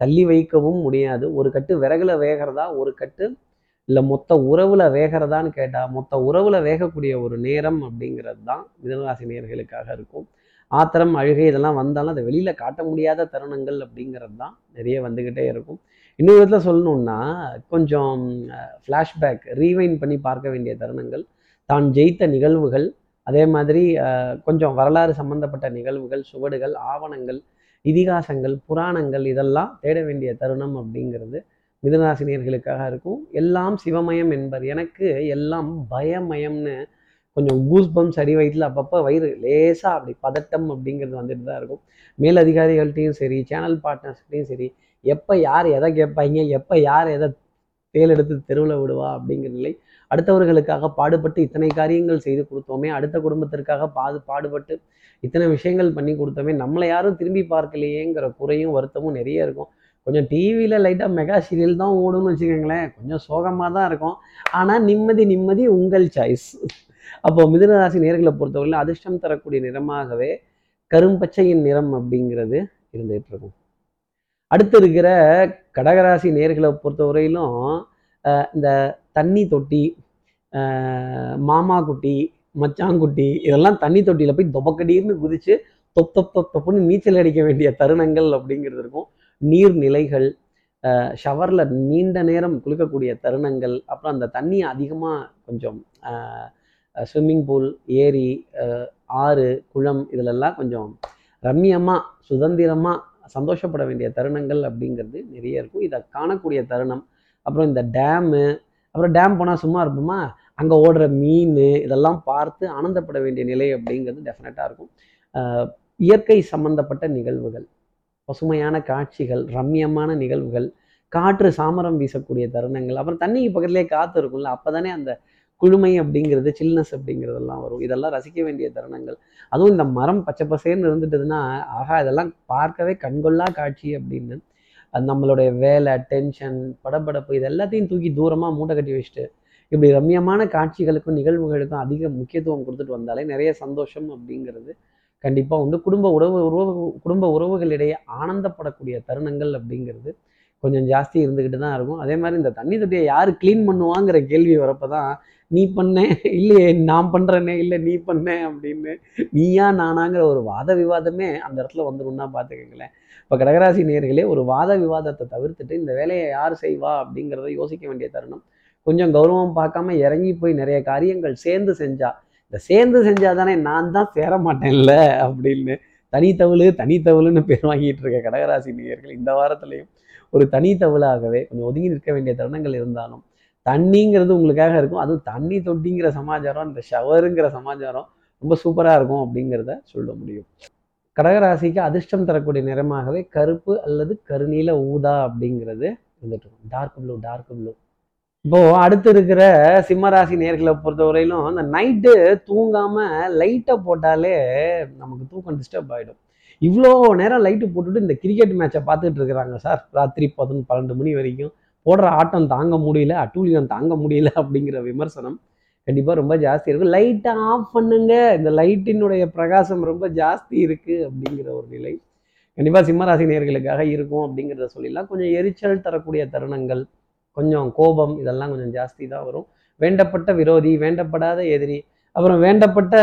தள்ளி வைக்கவும் முடியாது. ஒரு கட்டு விறகுல வேகிறதா ஒரு கட்டு இல்லை மொத்த உறவுல வேகிறதான்னு கேட்டால் மொத்த உறவுல வேகக்கூடிய ஒரு நேரம் அப்படிங்கிறது தான் மிதனராசி நேர்களுக்காக இருக்கும். ஆத்திரம் அழுகை இதெல்லாம் வந்தாலும் அதை வெளியில் காட்ட முடியாத தருணங்கள் அப்படிங்கிறது தான் நிறைய வந்துக்கிட்டே இருக்கும். இன்னொரு விதத்தில் சொல்லணும்னா கொஞ்சம் ஃப்ளாஷ்பேக் ரீவைன் பண்ணி பார்க்க வேண்டிய தருணங்கள். தான் ஜெயித்த நிகழ்வுகள் அதே மாதிரி கொஞ்சம் வரலாறு சம்பந்தப்பட்ட நிகழ்வுகள் சுவடுகள் ஆவணங்கள் இதிகாசங்கள் புராணங்கள் இதெல்லாம் தேட வேண்டிய தருணம் அப்படிங்கிறது மிதுனராசினியர்களுக்காக இருக்கும். எல்லாம் சிவமயம் என்பர். எனக்கு எல்லாம் பயமயம்னு கொஞ்சம் கூஸ் பம்ப்ஸ் அடி வயிற்றுல அப்பப்போ வயிறு லேசாக அப்படி பதட்டம் அப்படிங்கிறது வந்துட்டு தான் இருக்கும். மேல் அதிகாரிகள்ட்டையும் சரி சேனல் பார்ட்னர்ஸ்கிட்டையும் சரி எப்போ யார் எதை கேட்பாங்க எப்போ யார் எதை தேல் எடுத்து தெருவில் விடுவா அப்படிங்கிற நிலை. அடுத்தவர்களுக்காக பாடுபட்டு இத்தனை காரியங்கள் செய்து கொடுத்தோமே அடுத்த குடும்பத்திற்காக பாது பாடுபட்டு இத்தனை விஷயங்கள் பண்ணி கொடுத்தோமே நம்மளை யாரும் திரும்பி பார்க்கலையேங்கிற குறையும் வருத்தமும் நிறைய இருக்கும். கொஞ்சம் டிவியில் லைட்டாக மெகா சீரியல் தான் ஓடும்னு வச்சுக்கோங்களேன். கொஞ்சம் சோகமாக தான் இருக்கும். ஆனால் நிம்மதி நிம்மதி உங்கள் சாய்ஸ் அப்போ மிதுனராசி நேர்களை பொறுத்தவரையில் அதிர்ஷ்டம் தரக்கூடிய நிறமாகவே கரும்பச்சையின் நிறம் அப்படிங்கிறது இருந்துகிட்டு இருக்கும். அடுத்து இருக்கிற கடகராசி நேர்களை பொறுத்தவரையிலும் இந்த தண்ணி தொட்டி மாமா குட்டி மச்சாங்குட்டி இதெல்லாம் தண்ணி தொட்டியில் போய் தொபக்கடின்னு குதிச்சு தொப் தொப் தொப் தொப்புன்னு நீச்சல் அடிக்க வேண்டிய தருணங்கள் அப்படிங்கிறது இருக்கும். நீர்நிலைகள் ஷவரில் நீண்ட நேரம் குளிக்கக்கூடிய தருணங்கள் அப்புறம் அந்த தண்ணி அதிகமாக கொஞ்சம் ஸ்விம்மிங் பூல் ஏரி ஆறு குளம் இதிலெல்லாம் கொஞ்சம் ரம்மியமாக சுதந்திரமாக சந்தோஷப்பட வேண்டிய தருணங்கள் அப்படிங்கிறது நிறைய இருக்கும். இதை காணக்கூடிய தருணம் அப்புறம் இந்த டேமு அப்புறம் டேம் போனால் சும்மா இருப்போமா? அங்கே ஓடுற மீன் இதெல்லாம் பார்த்து ஆனந்தப்பட வேண்டிய நிலை அப்படிங்கிறது டெஃபினட்டாக இருக்கும். இயற்கை சம்பந்தப்பட்ட நிகழ்வுகள். பசுமையான காட்சிகள் ரம்மியமான நிகழ்வுகள் காற்று சாமரம் வீசக்கூடிய தருணங்கள் அப்புறம் தண்ணிக்கு பக்கத்துலேயே காற்று இருக்கும்ல அப்போ தானே அந்த குளுமை அப்படிங்கிறது சில்னஸ் அப்படிங்கிறதெல்லாம் வரும். இதெல்லாம் ரசிக்க வேண்டிய தருணங்கள். அதுவும் இந்த மரம் பச்சை பசேன்னு இருந்துட்டதுன்னா ஆகா இதெல்லாம் பார்க்கவே கண்கொள்ளா காட்சி அப்படின்னு. நம்மளுடைய வேலை டென்ஷன் படபடப்பு இது எல்லாத்தையும் தூக்கி தூரமாக மூட்டை கட்டி வச்சுட்டு இப்படி ரம்மியமான காட்சிகளுக்கும் நிகழ்வுகளுக்கும் அதிக முக்கியத்துவம் கொடுத்துட்டு வந்தாலே நிறைய சந்தோஷம் அப்படிங்கிறது கண்டிப்பாக வந்து குடும்ப உறவு உறவு குடும்ப உறவுகளிடையே ஆனந்தப்படக்கூடிய தருணங்கள் அப்படிங்கிறது கொஞ்சம் ஜாஸ்தி இருந்துக்கிட்டு தான் இருக்கும். அதே மாதிரி இந்த தண்ணி தொட்டியை யார் க்ளீன் பண்ணுவாங்கிற கேள்வி வரப்போ தான் நீ பண்ண இல்லையே நான் பண்ணுறேனே இல்லை நீ பண்ண அப்படின்னு நீயா நானாங்கிற ஒரு வாத விவாதமே அந்த இடத்துல வந்துடும்னா பார்த்துக்கங்களேன். இப்போ கடகராசி நேர்களே ஒரு வாத விவாதத்தை தவிர்த்துட்டு இந்த வேலையை யார் செய்வா அப்படிங்கிறத யோசிக்க வேண்டிய தருணம். கொஞ்சம் கௌரவம் பார்க்காம இறங்கி போய் நிறைய காரியங்கள் சேர்ந்து செஞ்சால் இந்த சேர்ந்து செஞ்சால் தானே நான் தான் சேர மாட்டேன்ல அப்படின்னு தனித்தவளு தனித்தவளுன்னு பேர் வாங்கிட்டு இருக்க கடகராசி நேயர்கள் இந்த வாரத்துலையும் ஒரு தனித்தவளாகவே கொஞ்சம் ஒதுங்கி நிற்க வேண்டிய தருணங்கள் இருந்தாலும் தண்ணிங்கிறது உங்களுக்காக இருக்கும். அதுவும் தண்ணி தொட்டிங்கிற சமாச்சாரம் இந்த ஷவருங்கிற சமாச்சாரம் ரொம்ப சூப்பராக இருக்கும் அப்படிங்கிறத சொல்ல முடியும். கடகராசிக்கு அதிர்ஷ்டம் தரக்கூடிய நிறமாகவே கருப்பு அல்லது கருநீல ஊதா அப்படிங்கிறது இருந்துட்டு இருக்கும். டார்க் ப்ளூ டார்க் ப்ளூ இப்போ அடுத்து இருக்கிற சிம்மராசி நேர்களை பொறுத்தவரையிலும் அந்த நைட்டு தூங்காம லைட்டை போட்டாலே நமக்கு தூக்கம் டிஸ்டர்ப் ஆகிடும் இவ்வளோ நேரம் லைட்டு போட்டுட்டு இந்த கிரிக்கெட் மேட்சை பார்த்துட்டு இருக்கிறாங்க சார் ராத்திரி பதினொன்று பன்னெண்டு மணி வரைக்கும் போடுற ஆட்டம் தாங்க முடியல அட்டூழியம் தாங்க முடியல அப்படிங்கிற விமர்சனம் கண்டிப்பாக ரொம்ப ஜாஸ்தி இருக்கும். லைட்டை ஆஃப் பண்ணுங்க. இந்த லைட்டினுடைய பிரகாசம் ரொம்ப ஜாஸ்தி இருக்குது அப்படிங்கிற ஒரு நிலை. கண்டிப்பாக சிம்மராசி நேர்களுக்காக இருக்கும் அப்படிங்கிறத சொல்லிடலாம். கொஞ்சம் எரிச்சல் தரக்கூடிய தருணங்கள் கொஞ்சம் கோபம் இதெல்லாம் கொஞ்சம் ஜாஸ்தி தான் வரும். வேண்டப்பட்ட விரோதி வேண்டப்படாத எதிரி அப்புறம் வேண்டப்பட்ட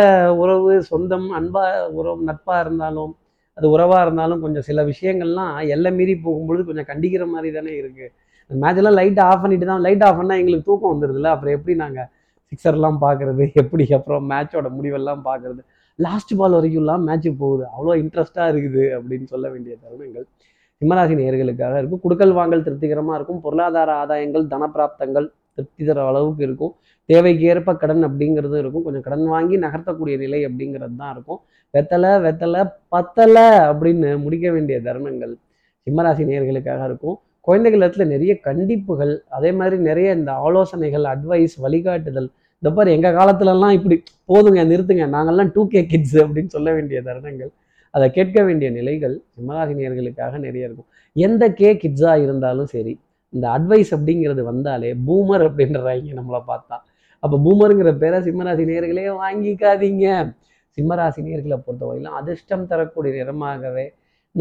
உறவு சொந்தம் அன்பா உறவு நட்பாக இருந்தாலும் அது உறவாக இருந்தாலும் கொஞ்சம் சில விஷயங்கள்லாம் எல்லை மீறி போகும்பொழுது கொஞ்சம் கண்டிக்கிற மாதிரி தானே இருக்குது இந்த மேட்செல்லாம் லைட் ஆஃப் பண்ணிட்டு தான் லைட் ஆஃப் பண்ணால் எங்களுக்கு தூக்கம் வந்துடுதுல்ல அப்புறம் எப்படி நாங்கள் சிக்ஸர்லாம் பார்க்குறது? எப்படி அப்புறம் மேட்சோட முடிவெல்லாம் பார்க்குறது? லாஸ்ட் பால் வரைக்கும்லாம் மேட்ச் போகுது. அவ்வளோ இன்ட்ரெஸ்டாக இருக்குது அப்படின்னு சொல்ல வேண்டிய தருணங்கள். சிம்மராசி நேர்களுக்காக இருக்கும். குடுக்கல் வாங்கல் திருப்திகரமாக இருக்கும். பொருளாதார ஆதாயங்கள் தனப்பிராப்தங்கள் திருப்தி தர அளவுக்கு இருக்கும். தேவைக்கு ஏற்ப கடன் அப்படிங்கிறது இருக்கும். கொஞ்சம் கடன் வாங்கி நகர்த்தக்கூடிய நிலை அப்படிங்கிறது தான் இருக்கும். வெத்தலை வெத்தலை பத்தலை அப்படின்னு முடிக்க வேண்டிய தருணங்கள் சிம்மராசி நேயர்களுக்காக இருக்கும். குழந்தைகள் இடத்துல நிறைய கண்டிப்புகள் அதே மாதிரி நிறைய இந்த ஆலோசனைகள் அட்வைஸ் வழிகாட்டுதல். இந்த பாரு எங்கள் காலத்துலலாம் இப்படி போதுங்க நிறுத்துங்க நாங்கள்லாம் டூ கே கிட்ஸ் அப்படின்னு சொல்ல வேண்டிய தருணங்கள். அதை கேட்க வேண்டிய நிலைகள் சிம்மராசினியர்களுக்காக நிறைய இருக்கும். எந்த கே கிட்ஸாக இருந்தாலும் சரி இந்த அட்வைஸ் அப்படிங்கிறது வந்தாலே பூமர் அப்படின்றாங்க நம்மளை பார்த்தா. அப்போ பூமருங்கிற பேரை சிம்மராசி நேர்களே வாங்கிக்காதீங்க. சிம்மராசி நேர்களை பொறுத்தவரையிலும் அதிர்ஷ்டம் தரக்கூடிய நிறமாகவே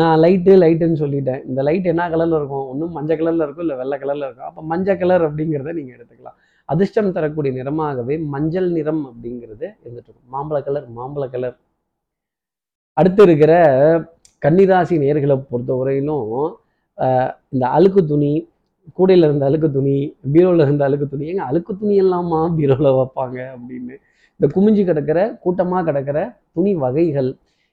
நான் லைட்டு லைட்டுன்னு சொல்லிட்டேன். இந்த லைட் என்ன கலரில் இருக்கும்? ஒன்றும் மஞ்சள் கலரில் இருக்கும் இல்லை வெள்ளை கலரில் இருக்கும். அப்போ மஞ்சள் கலர் அப்படிங்கிறத நீங்கள் எடுத்துக்கலாம். அதிர்ஷ்டம் தரக்கூடிய நிறமாகவே மஞ்சள் நிறம் அப்படிங்கிறது இருந்துட்டு இருக்கும். மாம்பழ கலர் மாம்பழ கலர் அடுத்து இருக்கிற கன்னிராசி நேர்களை பொறுத்தவரையிலும் வரையிலும் இந்த அழுக்கு துணி கூடையில் இருந்த அழுக்கு துணி பீரோவில் இருந்த அழுக்கு துணி ஏங்க அழுக்கு துணி எல்லாமா பீரோவில் வைப்பாங்க அப்படின்னு. இந்த குமிஞ்சு கிடக்கிற கூட்டமாக கிடக்கிற துணி வகைகள்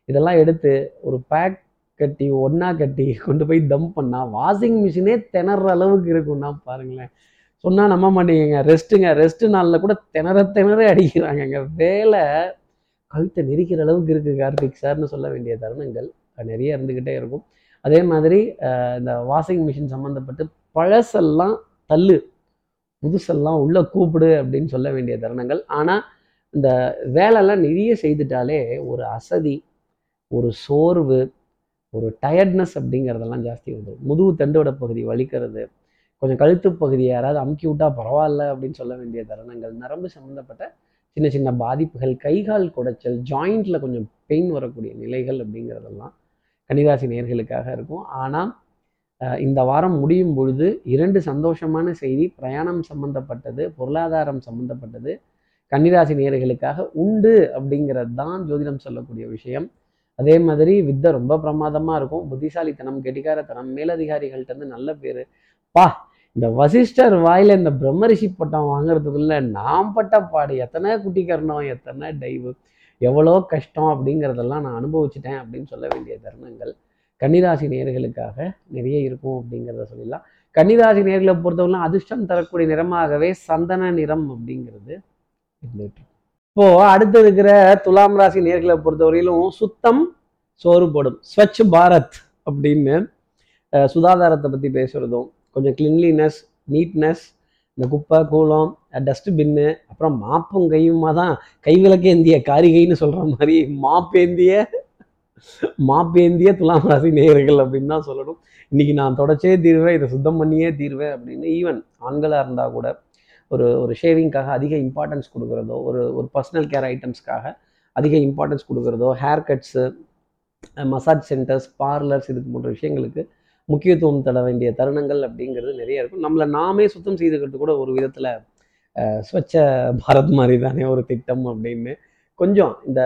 இதெல்லாம் எடுத்து ஒரு பேக் கட்டி ஒன்றா கட்டி கொண்டு போய் தம் பண்ணால் வாஷிங் மிஷினே திணற அளவுக்கு இருக்கும்னா பாருங்களேன். சொன்னால் நம்ப மாட்டேங்க ரெஸ்ட்டுங்க. ரெஸ்ட்டு நாளில் கூட திணற திணற அடிக்கிறாங்கங்க. வேலை கழுத்தை நெரிக்கிற அளவுக்கு இருக்குது கார்த்திக் சார்னு சொல்ல வேண்டிய தருணங்கள். நிறைய இருந்துக்கிட்டே இருக்கும். அதே மாதிரி இந்த வாஷிங் மிஷின் சம்மந்தப்பட்டு பழசெல்லாம் தள்ளு புதுசெல்லாம் உள்ளே கூப்பிடு அப்படின்னு சொல்ல வேண்டிய தருணங்கள். ஆனால் இந்த வேலைலாம் நிறைய செய்துட்டாலே ஒரு அசதி ஒரு சோர்வு ஒரு டயர்ட்னஸ் அப்படிங்கிறதெல்லாம் ஜாஸ்தி வந்துடும் முதுகு தண்டோட பகுதி வலிக்கிறது கொஞ்சம் கழுத்து பகுதி யாராவது அமுக்கி விட்டா பரவாயில்ல அப்படின்னு சொல்ல வேண்டிய தருணங்கள். நரம்பு சம்மந்தப்பட்ட சின்ன சின்ன பாதிப்புகள் கைகால் குடைச்சல் ஜாயிண்ட்ல கொஞ்சம் பெயின் வரக்கூடிய நிலைகள் அப்படிங்கிறதெல்லாம் கன்னிராசி நேர்களுக்காக இருக்கும். ஆனால் இந்த வாரம் முடியும் பொழுது இரண்டு சந்தோஷமான செய்தி பிரயாணம் சம்பந்தப்பட்டது பொருளாதாரம் சம்பந்தப்பட்டது கன்னிராசி நேர்களுக்காக உண்டு அப்படிங்கிறது தான் ஜோதிடம் சொல்லக்கூடிய விஷயம். அதே மாதிரி வித்தை ரொம்ப பிரமாதமாக இருக்கும். புத்திசாலித்தனம் கெட்டிக்காரத்தனம் மேலதிகாரிகள்கிட்ட இருந்து நல்ல பேர். பா இந்த வசிஷ்டர் வாயில இந்த பிரம்மரிஷி பட்டம் வாங்குறதுக்குள்ள நாம் பட்ட பாடு எத்தனை குட்டிக்கரணம் எத்தனை டைவு எவ்வளோ கஷ்டம் அப்படிங்கிறதெல்லாம் நான் அனுபவிச்சிட்டேன் அப்படின்னு சொல்ல வேண்டிய தருணங்கள் கன்னிராசி நேர்களுக்காக நிறைய இருக்கும் அப்படிங்கிறத சொல்லிடலாம். கன்னிராசி நேர்களை பொறுத்தவரைலாம் அதிர்ஷ்டம் தரக்கூடிய நிறமாகவே சந்தன நிறம் அப்படிங்கிறது இருந்துட்டு இப்போ அடுத்து இருக்கிற துலாம் ராசி நேர்களை பொறுத்தவரையிலும் சுத்தம் சோறுபடும் ஸ்வச் பாரத் அப்படின்னு சுதாதாரத்தை சுகாதாரத்தை பற்றி பேசுகிறதும் கொஞ்சம் கிளீன்லினஸ் நீட்னஸ் இந்த குப்பை கூலம் டஸ்ட்பின்னு அப்புறம் மாப்பும் கையுமா தான் கைவிளக்கேந்திய காரிகைன்னு சொல்கிற மாதிரி மாப்பேந்திய மாப்பேந்திய துலாம் ராசி நேயர்கள் அப்படின்னு தான் சொல்லணும். இன்னைக்கு நான் தொடச்சே தீர்வேன் இதை சுத்தம் பண்ணியே தீர்வேன் அப்படின்னு ஈவன் ஆண்களாக இருந்தால் கூட ஒரு ஒரு ஷேவிங்காக அதிக இம்பார்ட்டன்ஸ் கொடுக்குறதோ ஒரு ஒரு பர்சனல் கேர் ஐட்டம்ஸ்க்காக அதிக importance கொடுக்குறதோ hair cuts massage centres parlours இதுக்கு போன்ற விஷயங்களுக்கு முக்கியத்துவம் தர வேண்டிய தருணங்கள் அப்படிங்கிறது நிறைய இருக்கும். நம்மளை நாமே சுத்தம் செய்துக்கிறது கூட ஒரு விதத்தில் ஸ்வச்ச பாரத் மாதிரி தானே ஒரு திட்டம் அப்படின்னு. கொஞ்சம் இந்த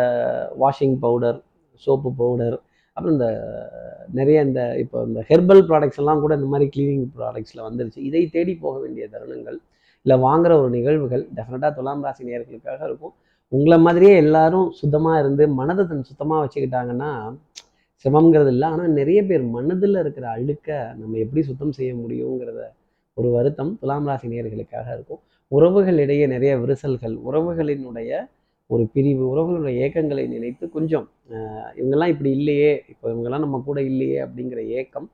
வாஷிங் பவுடர் சோப்பு பவுடர் அப்புறம் இந்த நிறைய இந்த இப்போ இந்த ஹெர்பல் ப்ராடக்ட்ஸ் எல்லாம் கூட இந்த மாதிரி கிளீனிங் ப்ராடக்ட்ஸில் வந்துருச்சு. இதை தேடி போக வேண்டிய தருணங்கள் இல்லை வாங்குற ஒரு நிகழ்வுகள் டெஃபினட்டாக துலாம் ராசி நேர்களுக்காக இருக்கும். உங்களை மாதிரியே எல்லாரும் சுத்தமாக இருந்து மனதை தன் சுத்தமாக வச்சுக்கிட்டாங்கன்னா சிரமங்கிறது இல்லை ஆனால் நிறைய பேர் மனதில் இருக்கிற அழுக்கை நம்ம எப்படி சுத்தம் செய்ய முடியுங்கிறத ஒரு வருத்தம் துலாம் ராசி நேர்களுக்காக இருக்கும். உறவுகளிடையே நிறைய விரிசல்கள் உறவுகளினுடைய ஒரு பிரிவு உறவுகளுடைய ஏக்கங்களை நினைத்து கொஞ்சம் இவங்கெல்லாம் இப்படி இல்லையே இப்போ இவங்கெல்லாம் நம்ம கூட இல்லையே அப்படிங்கிற ஏக்கம்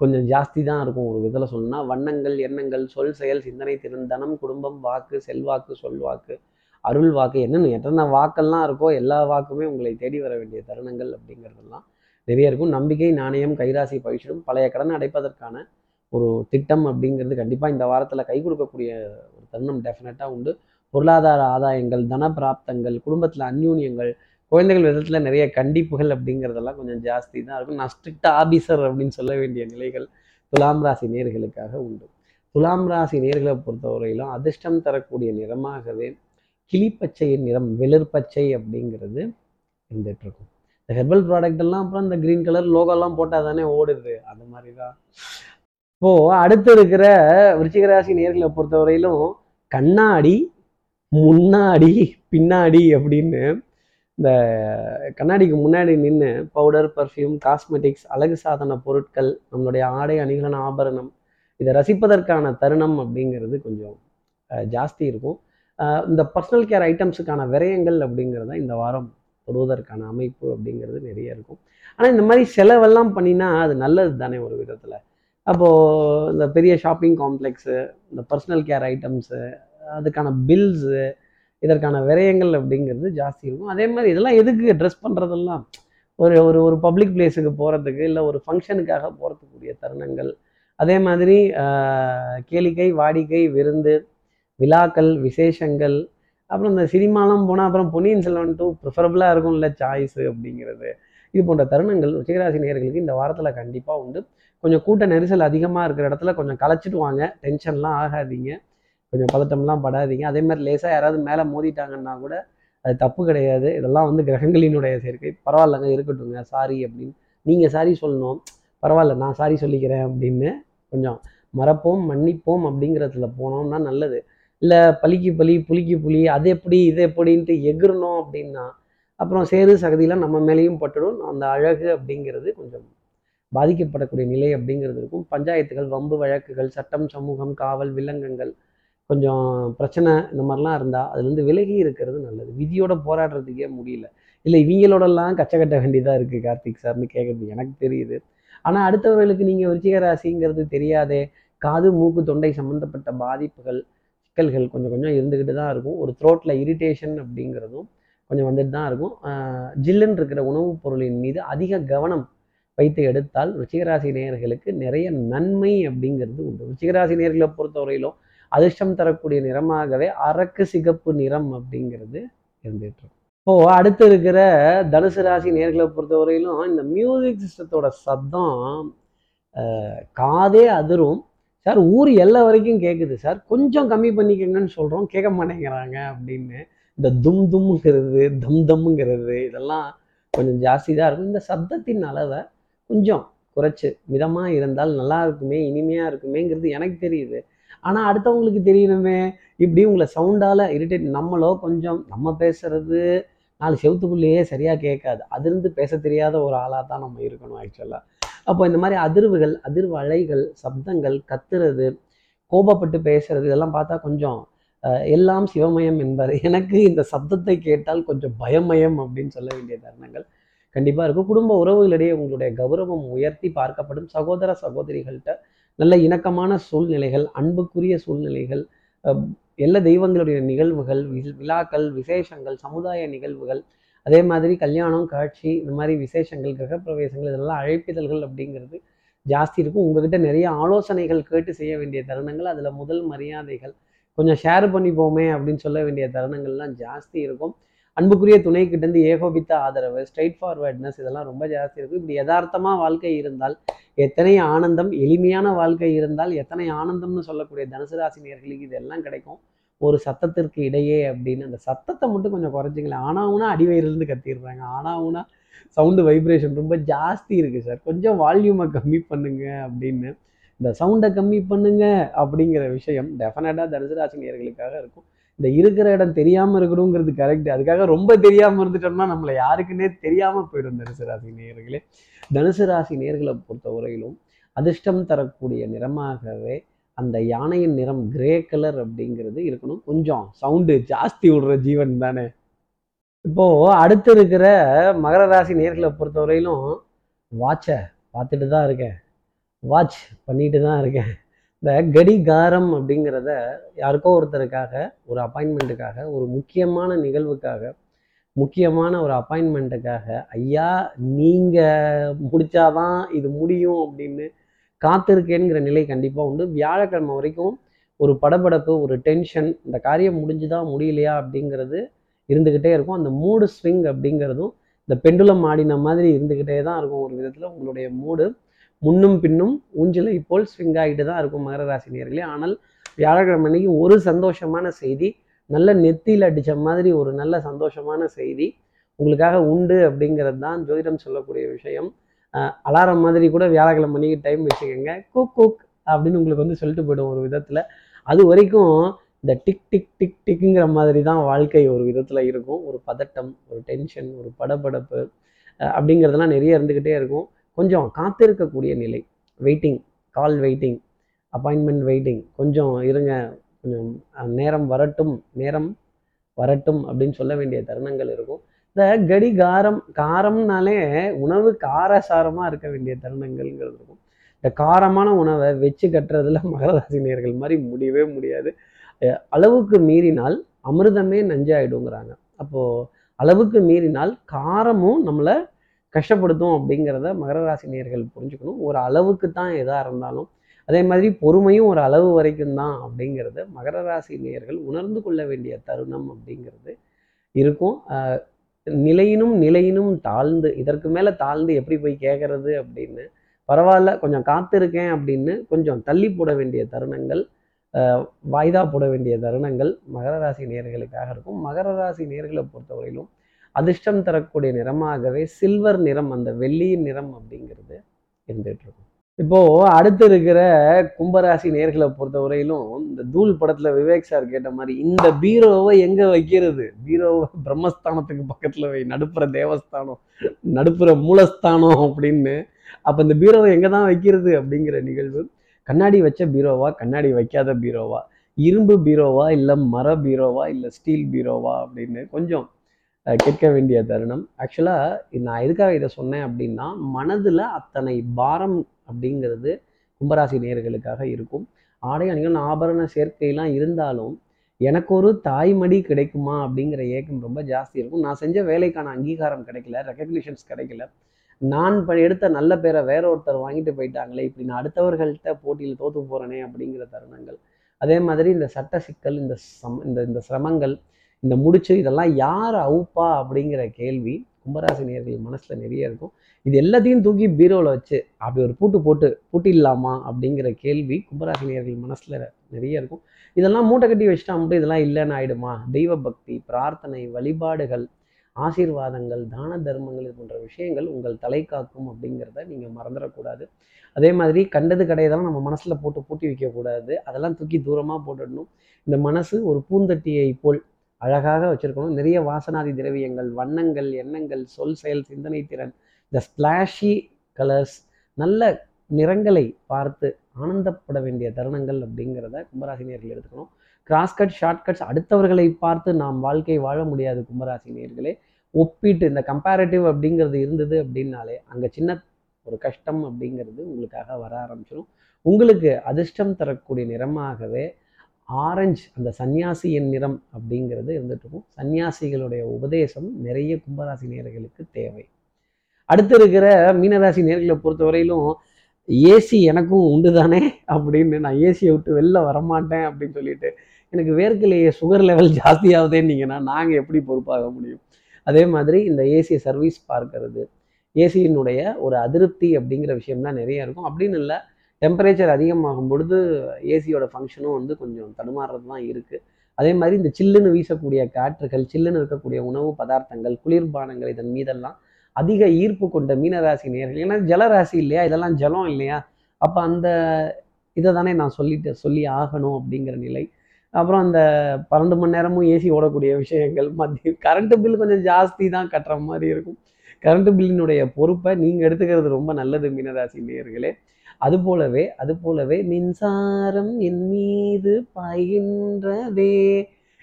கொஞ்சம் ஜாஸ்தி தான் இருக்கும் ஒரு விதத்தில் சொல்லணும்னா வண்ணங்கள் எண்ணங்கள் சொல் செயல் சிந்தனை திறன் தனம் குடும்பம் வாக்கு செல்வாக்கு சொல்வாக்கு அருள் வாக்கு என்னென்ன எத்தனை வாக்கெல்லாம் இருக்கோ எல்லா வாக்குமே உங்களை தேடி வர வேண்டிய தருணங்கள் அப்படிங்கிறதெல்லாம் நிறைய இருக்கும். நம்பிக்கை நாணயம் கைராசி பயிற்சிடும் பழைய கடனை அடைப்பதற்கான ஒரு திட்டம் அப்படிங்கிறது கண்டிப்பாக இந்த வாரத்தில் கை கொடுக்கக்கூடிய ஒரு தருணம் டெஃபினட்டாக உண்டு. பொருளாதார ஆதாயங்கள் தன பிராப்தங்கள் குடும்பத்தில் அந்யூன்யங்கள் குழந்தைகள் விதத்தில் நிறைய கண்டிப்புகள் அப்படிங்கிறதெல்லாம் கொஞ்சம் ஜாஸ்தி தான் இருக்கும். நான் ஸ்ட்ரிக்ட் ஆபீசர் அப்படின்னு சொல்ல வேண்டிய நிலைகள் துலாம் ராசி நேர்களுக்காக உண்டு. துலாம் ராசி நேர்களை பொறுத்தவரையிலும் அதிர்ஷ்டம் தரக்கூடிய நிறமாகவே கிளிப்பச்சையின் நிறம் வெளிர்பச்சை அப்படிங்கிறது இருந்துட்டு இருக்கும். இந்த ஹெர்பல் ப்ராடக்ட் எல்லாம் அப்புறம் இந்த கிரீன் கலர் லோகோலாம் போட்டால் தானே ஓடுது. அந்த மாதிரி தான் இப்போது அடுத்து இருக்கிற விருச்சிகராசி நேர்களை பொறுத்தவரையிலும் கண்ணாடி முன்னாடி பின்னாடி அப்படின்னு இந்த கண்ணாடிக்கு முன்னாடி நின்று பவுடர் பர்ஃப்யூம் காஸ்மெட்டிக்ஸ் அழகு சாதன பொருட்கள் நம்மளுடைய ஆடை அணிகலன் ஆபரணம் இதை ரசிப்பதற்கான தருணம் அப்படிங்கிறது கொஞ்சம் ஜாஸ்தி இருக்கும். இந்த பர்சனல் கேர் ஐட்டம்ஸுக்கான விரயங்கள் அப்படிங்கிறத இந்த வாரம் தொடுவதற்கான அமைப்பு அப்படிங்கிறது நிறைய இருக்கும். ஆனால் இந்த மாதிரி செலவெல்லாம் பண்ணினா அது நல்லது தானே ஒரு விதத்தில். அப்போது இந்த பெரிய ஷாப்பிங் காம்ப்ளெக்ஸு இந்த பர்சனல் கேர் ஐட்டம்ஸு அதுக்கான பில்ஸு இதற்கான விரயங்கள் அப்படிங்கிறது ஜாஸ்தி இருக்கும். அதே மாதிரி இதெல்லாம் எதுக்கு ட்ரெஸ் பண்ணுறதெல்லாம் ஒரு ஒரு ஒரு பப்ளிக் பிளேஸுக்கு போகிறதுக்கு இல்லை ஒரு ஃபங்க்ஷனுக்காக போகிறதுக்குரிய தருணங்கள். அதே மாதிரி கேளிக்கை வாடிக்கை விருந்து விழாக்கள் விசேஷங்கள் அப்புறம் இந்த சினிமாலாம் போனால் அப்புறம் பொன்னியின் செல்வன் டூ ப்ரிஃபரபுளாக இருக்கும்ல சாய்ஸு அப்படிங்கிறது. இது போன்ற தருணங்கள் ருச்சிகராசி நேர்களுக்கு இந்த வாரத்தில் கண்டிப்பாக உண்டு. கொஞ்சம் கூட்ட நெரிசல் அதிகமாக இருக்கிற இடத்துல கொஞ்சம் களைச்சிட்டு வாங்க. டென்ஷன்லாம் ஆகாதீங்க. கொஞ்சம் பதட்டம்லாம் படாதீங்க. அதே மாதிரி லேசாக யாராவது மேலே மோதிட்டாங்கன்னா கூட அது தப்பு கிடையாது. இதெல்லாம் வந்து கிரகங்களினுடைய சேர்க்கை. பரவாயில்லங்க இருக்கட்டுங்க சாரி அப்படின்னு. நீங்கள் சாரி சொல்லணும். பரவாயில்ல நான் சாரி சொல்லிக்கிறேன் அப்படின்னு கொஞ்சம் மறப்போம் மன்னிப்போம் அப்படிங்கிறதுல போனோம்னா நல்லது. இல்லை பலிக்கு பலி புளிக்கு புலி அது எப்படி இது எப்படின்ட்டு எகிரணும் அப்படின்னா அப்புறம் சேறு சகதியெலாம் நம்ம மேலேயும் பட்டுடும். அந்த அழகு அப்படிங்கிறது கொஞ்சம் பாதிக்கப்படக்கூடிய நிலை அப்படிங்கிறது இருக்கும். பஞ்சாயத்துகள் வம்பு வழக்குகள் சட்டம் சமூகம் காவல் வில்லங்கங்கள் கொஞ்சம் பிரச்சனை இந்த மாதிரிலாம் இருந்தால் அதுலேருந்து விலகி இருக்கிறது நல்லது. விதியோட போராடுறதுக்கே முடியல. இல்லை இவங்களோடலாம் கச்ச கட்ட வேண்டியதாக இருக்குது கார்த்திக் சார்னு கேட்குறது எனக்கு தெரியுது. ஆனால் அடுத்தவர்களுக்கு நீங்கள் விருச்சிக ராசிங்கிறது தெரியாதே காது மூக்கு தொண்டை சம்மந்தப்பட்ட பாதிப்புகள் சிக்கல்கள் கொஞ்சம் கொஞ்சம் இருந்துக்கிட்டு தான் இருக்கும். ஒரு த்ரோட்டில் இரிட்டேஷன் அப்படிங்கிறதும் கொஞ்சம் வந்துட்டு தான் இருக்கும். ஜில்லுன்னு இருக்கிற உணவுப் பொருளின் மீது அதிக கவனம் வைத்து எடுத்தால் ருச்சிகராசி நேயர்களுக்கு நிறைய நன்மை அப்படிங்கிறது உண்டு. ருச்சிகராசி நேர்களை பொறுத்தவரையிலும் அதிர்ஷ்டம் தரக்கூடிய நிறமாகவே அரக்கு சிகப்பு நிறம் அப்படிங்கிறது இருந்துகிட்டு இருக்கும். இப்போ அடுத்து இருக்கிற தனுசு ராசி நேர்களை பொறுத்தவரையிலும் இந்த மியூசிக் சிஸ்டத்தோட சத்தம் காதே அதிரும். சார் ஊர் எல்லா வரைக்கும் கேட்குது சார் கொஞ்சம் கம்மி பண்ணிக்கங்கன்னு சொல்கிறோம் கேட்க மாட்டேங்கிறாங்க. அப்படின்னு இந்த தும் தும்ங்கிறது தம் தம்ங்கிறது இதெல்லாம் கொஞ்சம் ஜாஸ்தி தான் இருக்கும். இந்த சப்தத்தின் அளவை கொஞ்சம் குறைச்சி மிதமாக இருந்தால் நல்லா இருக்குமே இனிமையாக இருக்குமேங்கிறது எனக்கு தெரியுது. ஆனால் அடுத்தவங்களுக்கு தெரியணுமே. இப்படி உங்களை சவுண்டால் இரிட்டேட் நம்மளோ கொஞ்சம் நம்ம பேசுறது நாலு செவத்துக்குள்ளேயே சரியாக கேட்காது. அதிர்ந்து பேச தெரியாத ஒரு ஆளாக தான் நம்ம இருக்கணும் ஆக்சுவலாக அப்போ இந்த மாதிரி அதிர்வுகள் அதிர்வு அலைகள் சப்தங்கள் கத்துறது கோபப்பட்டு பேசுறது இதெல்லாம் பார்த்தா கொஞ்சம் எல்லாம் சிவமயம் என்பார் எனக்கு இந்த சப்தத்தை கேட்டால் கொஞ்சம் பயமயம் அப்படின்னு சொல்ல வேண்டிய தருணங்கள் கண்டிப்பாக இருக்கும். குடும்ப உறவுகளிடையே உங்களுடைய கௌரவம் உயர்த்தி பார்க்கப்படும். சகோதர சகோதரிகள்கிட்ட நல்ல இணக்கமான சூழ்நிலைகள் அன்புக்குரிய சூழ்நிலைகள் எல்லா தெய்வங்களுடைய நிகழ்வுகள் வி- விழாக்கள் விசேஷங்கள் சமுதாய நிகழ்வுகள் அதே மாதிரி கல்யாணம் காட்சி இந்த மாதிரி விசேஷங்கள் கிரகப்பிரவேசங்கள் இதெல்லாம் அழைப்பிதழ்கள் அப்படிங்கிறது ஜாஸ்தி இருக்கும். உங்ககிட்ட நிறைய ஆலோசனைகள் கேட்டு செய்ய வேண்டிய தருணங்கள் அதில் முதல் மரியாதைகள் கொஞ்சம் ஷேர் பண்ணிப்போமே அப்படின்னு சொல்ல வேண்டிய தருணங்கள்லாம் ஜாஸ்தி இருக்கும். அன்புக்குரிய துணைக்கிட்டேருந்து ஏகோபித்த ஆதரவு ஸ்ட்ரைட் ஃபார்வர்ட்னஸ் இதெல்லாம் ரொம்ப ஜாஸ்தி இருக்கும். இப்படி யதார்த்தமாக வாழ்க்கை இருந்தால் எத்தனை ஆனந்தம் எளிமையான வாழ்க்கை இருந்தால் எத்தனை ஆனந்தம்னு சொல்லக்கூடிய தனுசு ராசினியர்களுக்கு இதெல்லாம் கிடைக்கும். ஒரு சத்தத்திற்கு இடையே அப்படின்னு அந்த சத்தத்தை மட்டும் கொஞ்சம் குறைச்சிங்களேன் ஆனாவுனா அடிவயிறுலேருந்து கத்திடுறாங்க. ஆனாவுனா சவுண்டு வைப்ரேஷன் ரொம்ப ஜாஸ்தி இருக்குது சார். கொஞ்சம் வால்யூமை கம்மி பண்ணுங்க அப்படின்னு. இந்த சவுண்டை கம்மி பண்ணுங்க அப்படிங்கிற விஷயம் டெஃபினட்டாக தனுசு இருக்கும். இந்த இருக்கிற இடம் தெரியாமல் இருக்கணுங்கிறது கரெக்ட் அதுக்காக ரொம்ப தெரியாமல் இருந்துட்டோம்னா நம்மளை யாருக்குன்னே தெரியாமல் போயிடும் தனுசு ராசி நேயர்களே தனுசு ராசி நேர்களை பொறுத்தவரையிலும் அதிர்ஷ்டம் தரக்கூடிய நிறமாகவே அந்த யானையின் நிறம் கிரே கலர் அப்படிங்கிறது இருக்கணும். கொஞ்சம் சவுண்டு ஜாஸ்தி விடுற ஜீவன் தானே. இப்போ அடுத்து இருக்கிற மகர ராசி நேர்களை பொறுத்தவரையிலும் வாட்சை பார்த்துட்டு தான் இருக்கேன். வாட்ச் பண்ணிட்டு தான் இருக்கேன். இந்த கடிகாரம் அப்படிங்கிறத யாருக்கோ ஒருத்தருக்காக ஒரு அப்பாயின்மெண்ட்டுக்காக ஒரு முக்கியமான நிகழ்வுக்காக முக்கியமான ஒரு அப்பாயின்மெண்ட்டுக்காக ஐயா நீங்கள் முடிச்சாதான் இது முடியும் அப்படின்னு காத்திருக்கேங்கிற நிலை கண்டிப்பாக உண்டு. வியாழக்கிழமை வரைக்கும் ஒரு படபடப்பு ஒரு டென்ஷன் இந்த காரியம் முடிஞ்சுதா முடியலையா அப்படிங்கிறது இருந்துக்கிட்டே இருக்கும். அந்த மூடு ஸ்விங் அப்படிங்கிறதும் இந்த பெண்டுலம் ஆடின மாதிரி இருந்துக்கிட்டே தான் இருக்கும். ஒரு விதத்தில் உங்களுடைய மூடு முன்னும் பின்னும் ஊஞ்சலை போல் ஸ்விங் ஆகிட்டு தான் இருக்கும் மகர ராசி நேர்களே. ஆனால் வியாழக்கிழமை அன்னைக்கு ஒரு சந்தோஷமான செய்தி நல்ல நெத்தியில் அடித்த மாதிரி ஒரு நல்ல சந்தோஷமான செய்தி உங்களுக்காக உண்டு அப்படிங்கிறது தான் ஜோதிடம் சொல்லக்கூடிய விஷயம். அலாரம் மாதிரி கூட வியாழக்கிழமை மணிக்கு டைம் வச்சுக்கோங்க. குக் குக் அப்படின்னு உங்களுக்கு வந்து சொல்லிட்டு போயிடும் ஒரு விதத்தில். அது வரைக்கும் இந்த டிக் டிக் டிக் டிக்குங்கிற மாதிரி தான் வாழ்க்கை ஒரு விதத்தில் இருக்கும். ஒரு பதட்டம் ஒரு டென்ஷன் ஒரு படபடப்பு அப்படிங்கிறதெல்லாம் நிறைய இருந்துக்கிட்டே இருக்கும். கொஞ்சம் காத்திருக்கக்கூடிய நிலை. Waiting call waiting appointment waiting கொஞ்சம் இருங்க. கொஞ்சம் நேரம் வரட்டும் நேரம் வரட்டும் அப்படின்னு சொல்ல வேண்டிய தருணங்கள் இருக்கும். இந்த கடிகாரம் காரம்னாலே உணவு காரசாரமாக இருக்க வேண்டிய தருணங்கள்ங்கிறது இருக்கும். இந்த காரமான உணவை வச்சு கட்டுறதுல மகராசினியர்கள் மாதிரி முடியவே முடியாது. அளவுக்கு மீறினால் அமிர்தமே நஞ்சாயிடுங்கிறாங்க. அப்போது அளவுக்கு மீறினால் காரமும் நம்மளை கஷ்டப்படுத்தும் அப்படிங்கிறத மகர ராசி நேர்கள் புரிஞ்சுக்கணும். ஒரு அளவுக்கு தான் எதாக இருந்தாலும். அதே மாதிரி பொறுமையும் ஒரு அளவு வரைக்கும் தான் அப்படிங்கிறத மகர ராசி நேர்கள் உணர்ந்து கொள்ள வேண்டிய தருணம் அப்படிங்கிறது இருக்கும். நிலையினும் நிலையினும் தாழ்ந்து இதற்கு மேலே தாழ்ந்து எப்படி போய் கேட்கறது அப்படின்னு பரவாயில்ல கொஞ்சம் காத்திருக்கேன் அப்படின்னு கொஞ்சம் தள்ளி போட வேண்டிய தருணங்கள் வாய்தா போட வேண்டிய தருணங்கள் மகர ராசி நேர்களுக்காக இருக்கும். மகர ராசி நேர்களை பொறுத்தவரையிலும் அதிர்ஷ்டம் தரக்கூடிய நிறமாகவே சில்வர் நிறம் அந்த வெள்ளியின் நிறம் அப்படிங்கிறது இருந்துகிட்டு இருக்கும். இப்போ அடுத்து இருக்கிற கும்பராசி நேர்களை பொறுத்தவரையிலும் இந்த தூள் படத்துல விவேக் சார் கேட்ட மாதிரி இந்த பீரோவை எங்க வைக்கிறது? பீரோவை பிரம்மஸ்தானத்துக்கு பக்கத்துல வை. நடுப்புற தேவஸ்தானம் நடுப்புற மூலஸ்தானம் அப்படின்னு. அப்ப இந்த பீரோவை எங்க தான் வைக்கிறது அப்படிங்கிற நிகழ்வு. கண்ணாடி வச்ச பீரோவா? கண்ணாடி வைக்காத பீரோவா? இரும்பு பீரோவா? இல்லை மர பீரோவா? இல்லை ஸ்டீல் பீரோவா? அப்படின்னு கொஞ்சம் கேட்க வேண்டிய தருணம். ஆக்சுவலாக நான் எதுக்காக இதை சொன்னேன் அப்படின்னா மனதில் அத்தனை பாரம் அப்படிங்கிறது கும்பராசி நேர்களுக்காக இருக்கும். ஆடை அணிகள் ஆபரண சேர்க்கையெல்லாம் இருந்தாலும் எனக்கு ஒரு தாய்மடி கிடைக்குமா அப்படிங்கிற ஏக்கம் ரொம்ப ஜாஸ்தி இருக்கும். நான் செஞ்ச வேலைக்கான அங்கீகாரம் கிடைக்கல ரெக்கக்னிஷன்ஸ் கிடைக்கல. நான் ப எடுத்த நல்ல பேரை வேற ஒருத்தர் வாங்கிட்டு போயிட்டாங்களே இப்படி நான் அடுத்தவர்கள்ட்ட போட்டியில் தோத்து போகிறேனே அப்படிங்கிற தருணங்கள். அதே மாதிரி இந்த சட்ட சிக்கல் இந்த சம் இந்த இந்த சிரமங்கள் இந்த முடிச்சு இதெல்லாம் யார் அவுப்பா அப்படிங்கிற கேள்வி கும்பராசி நேர்கள் மனசில் நிறைய இருக்கும். இது எல்லாத்தையும் தூக்கி பீரோவில் வச்சு அப்படி ஒரு பூட்டு போட்டு பூட்டிடலாமா அப்படிங்கிற கேள்வி கும்பராசினியர்கள் மனசில் நிறைய இருக்கும். இதெல்லாம் மூட்டை கட்டி வச்சுட்டா மட்டும் இதெல்லாம் இல்லைன்னு ஆயிடுமா? தெய்வ பக்தி பிரார்த்தனை வழிபாடுகள் ஆசீர்வாதங்கள் தான தர்மங்கள் இது போன்ற விஷயங்கள் உங்கள் தலை காக்கும் அப்படிங்கிறத நீங்கள் மறந்துடக்கூடாது. அதே மாதிரி கண்டது கடையதெல்லாம் நம்ம மனசில் போட்டு பூட்டி வைக்கக்கூடாது. அதெல்லாம் தூக்கி தூரமாக போட்டுடணும். இந்த மனசு ஒரு பூந்தட்டியை போல் அழகாக வச்சுருக்கணும். நிறைய வாசனாதி திரவியங்கள் வண்ணங்கள் எண்ணங்கள் சொல் செயல் சிந்தனை திறன் இந்த ஸ்பிளாஷி கலர்ஸ் நல்ல நிறங்களை பார்த்து ஆனந்தப்பட வேண்டிய தருணங்கள் அப்படிங்கிறத கும்பராசினியர்கள் எடுத்துக்கணும். கிராஸ்கட் ஷார்ட்கட்ஸ் அடுத்தவர்களை பார்த்து நாம் வாழ்க்கை வாழ முடியாது கும்பராசினியர்களே. ஒப்பிட்டு இந்த கம்பேரட்டிவ் அப்படிங்கிறது இருந்தது அப்படின்னாலே அங்கே சின்ன ஒரு கஷ்டம் அப்படிங்கிறது உங்களுக்காக வர ஆரம்பிச்சிடும் உங்களுக்கு அதிர்ஷ்டம் தரக்கூடிய நிறமாகவே ஆரஞ்சு அந்த சன்னியாசியின் நிறம் அப்படிங்கிறது இருந்துட்டு இருக்கும். சன்னியாசிகளுடைய உபதேசம் நிறைய கும்பராசி நேர்களுக்கு தேவை. அடுத்து இருக்கிற மீனராசி நேர்களை பொறுத்தவரையிலும் ஏசி எனக்கும் உண்டு தானே அப்படின்னு நான் ஏசியை விட்டு வெளில வரமாட்டேன் அப்படின்னு சொல்லிட்டு எனக்கு வேர்க்கலையே சுகர் லெவல் ஜாஸ்தியாகுதேன்னீங்கன்னா நாங்கள் எப்படி பொறுப்பாக முடியும்? அதே மாதிரி இந்த ஏசியை சர்வீஸ் பார்க்கறது ஏசியினுடைய ஒரு அதிருப்தி அப்படிங்கிற விஷயம்லாம் நிறைய இருக்கும். அப்படின்னு இல்லை டெம்பரேச்சர் அதிகமாகும் பொழுது ஏசியோட ஃபங்க்ஷனும் வந்து கொஞ்சம் தடுமாறுறது தான் இருக்குது அதே மாதிரி இந்த சில்லுன்னு வீசக்கூடிய காற்றுகள் சில்லுன்னு இருக்கக்கூடிய உணவு பதார்த்தங்கள் குளிர்பானங்கள் இதன் மீதெல்லாம் அதிக ஈர்ப்பு கொண்ட மீனராசி நேர்கள். ஏன்னா ஜலராசி இல்லையா? இதெல்லாம் ஜலம் இல்லையா? அப்போ அந்த இதை தானே நான் சொல்லிட்டு சொல்லி ஆகணும் அப்படிங்கிற நிலை. அப்புறம் அந்த பன்னெண்டு மணி நேரமும் ஏசி ஓடக்கூடிய விஷயங்கள் மத்திய கரண்ட்டு பில் கொஞ்சம் ஜாஸ்தி தான் கட்டுற மாதிரி இருக்கும். கரண்ட் பில்லினுடைய பொறுப்பை நீங்கள் எடுத்துக்கிறது ரொம்ப நல்லது மீனராசி நேயர்களே அது போலவே அது போலவே மின்சாரம் என் மீது பாய்கின்றதே.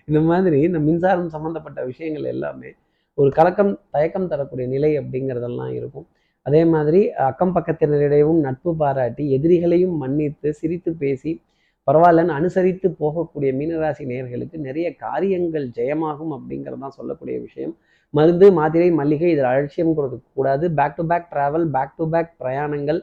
இந்த மாதிரி இந்த மின்சாரம் சம்மந்தப்பட்ட விஷயங்கள் எல்லாமே ஒரு கலக்கம் தயக்கம் தரக்கூடிய நிலை அப்படிங்கிறதெல்லாம் இருக்கும். அதே மாதிரி அக்கம் பக்கத்தினரிடையும் நட்பு பாராட்டி எதிரிகளையும் மன்னித்து சிரித்து பேசி பரவாயில்லன்னு அனுசரித்து போகக்கூடிய மீனராசி நேர்களுக்கு நிறைய காரியங்கள் ஜெயமாகும் அப்படிங்கிறது தான் சொல்லக்கூடிய விஷயம். மருந்து மாத்திரை மல்லிகை இதில் அலட்சியம் கொடுக்க கூடாது back to back travel back to back பிரயாணங்கள்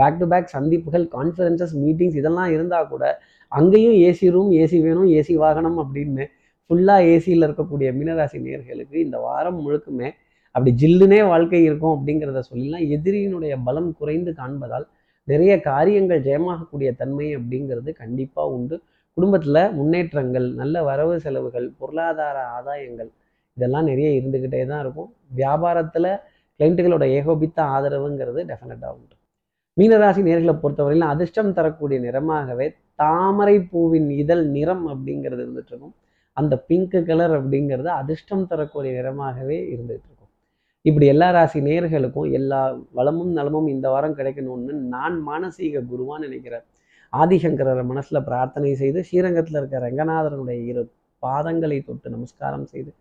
பேக் டு பேக் சந்திப்புகள் கான்ஃபரன்சஸ் மீட்டிங்ஸ் இதெல்லாம் இருந்தால் கூட அங்கேயும் ஏசி ரூம் ஏசி வேணும் ஏசி வாகனம் அப்படின்னு ஃபுல்லாக ஏசியில் இருக்கக்கூடிய மீனராசி நேர்களுக்கு இந்த வாரம் முழுக்குமே அப்படி ஜில்லுனே வாழ்க்கை இருக்கும் அப்படிங்கிறத சொல்லலாம் எதிரியினுடைய பலம் குறைந்து காண்பதால் நிறைய காரியங்கள் ஜெயமாகக்கூடிய தன்மை அப்படிங்கிறது கண்டிப்பாக உண்டு. குடும்பத்தில் முன்னேற்றங்கள் நல்ல வரவு செலவுகள் பொருளாதார ஆதாயங்கள் இதெல்லாம் நிறைய இருந்துக்கிட்டே தான் இருக்கும். வியாபாரத்தில் கிளைண்ட்டுகளோட ஏகோபித்த ஆதரவுங்கிறது டெஃபினட்டாக உண்டு. மீனராசி நேர்களை பொறுத்தவரையிலும் அதிர்ஷ்டம் தரக்கூடிய நிறமாகவே தாமரை பூவின் இதழ் நிறம் அப்படிங்கிறது இருந்துட்டு இருக்கும். அந்த பிங்க் கலர் அப்படிங்கிறது அதிர்ஷ்டம் தரக்கூடிய நிறமாகவே இருந்துட்டு இருக்கும். இப்படி எல்லா ராசி நேர்களுக்கும் எல்லா வளமும் நலமும் இந்த வாரம் கிடைக்கணும்னு நான் மானசீக குருவான்னு நினைக்கிறேன். ஆதிசங்கரரை மனசுல பிரார்த்தனை செய்து ஸ்ரீரங்கத்தில் இருக்க ரங்கநாதரனுடைய இரு பாதங்களை தொட்டு நமஸ்காரம் செய்து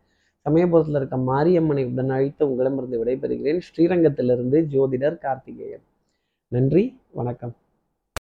சமயபுரத்தில் இருக்க மாரியம்மனை உடன் அழைத்து உங்களிடமிருந்து விடைபெறுகிறேன். ஸ்ரீரங்கத்திலிருந்து ஜோதிடர் கார்த்திகேயன். நன்றி வணக்கம்.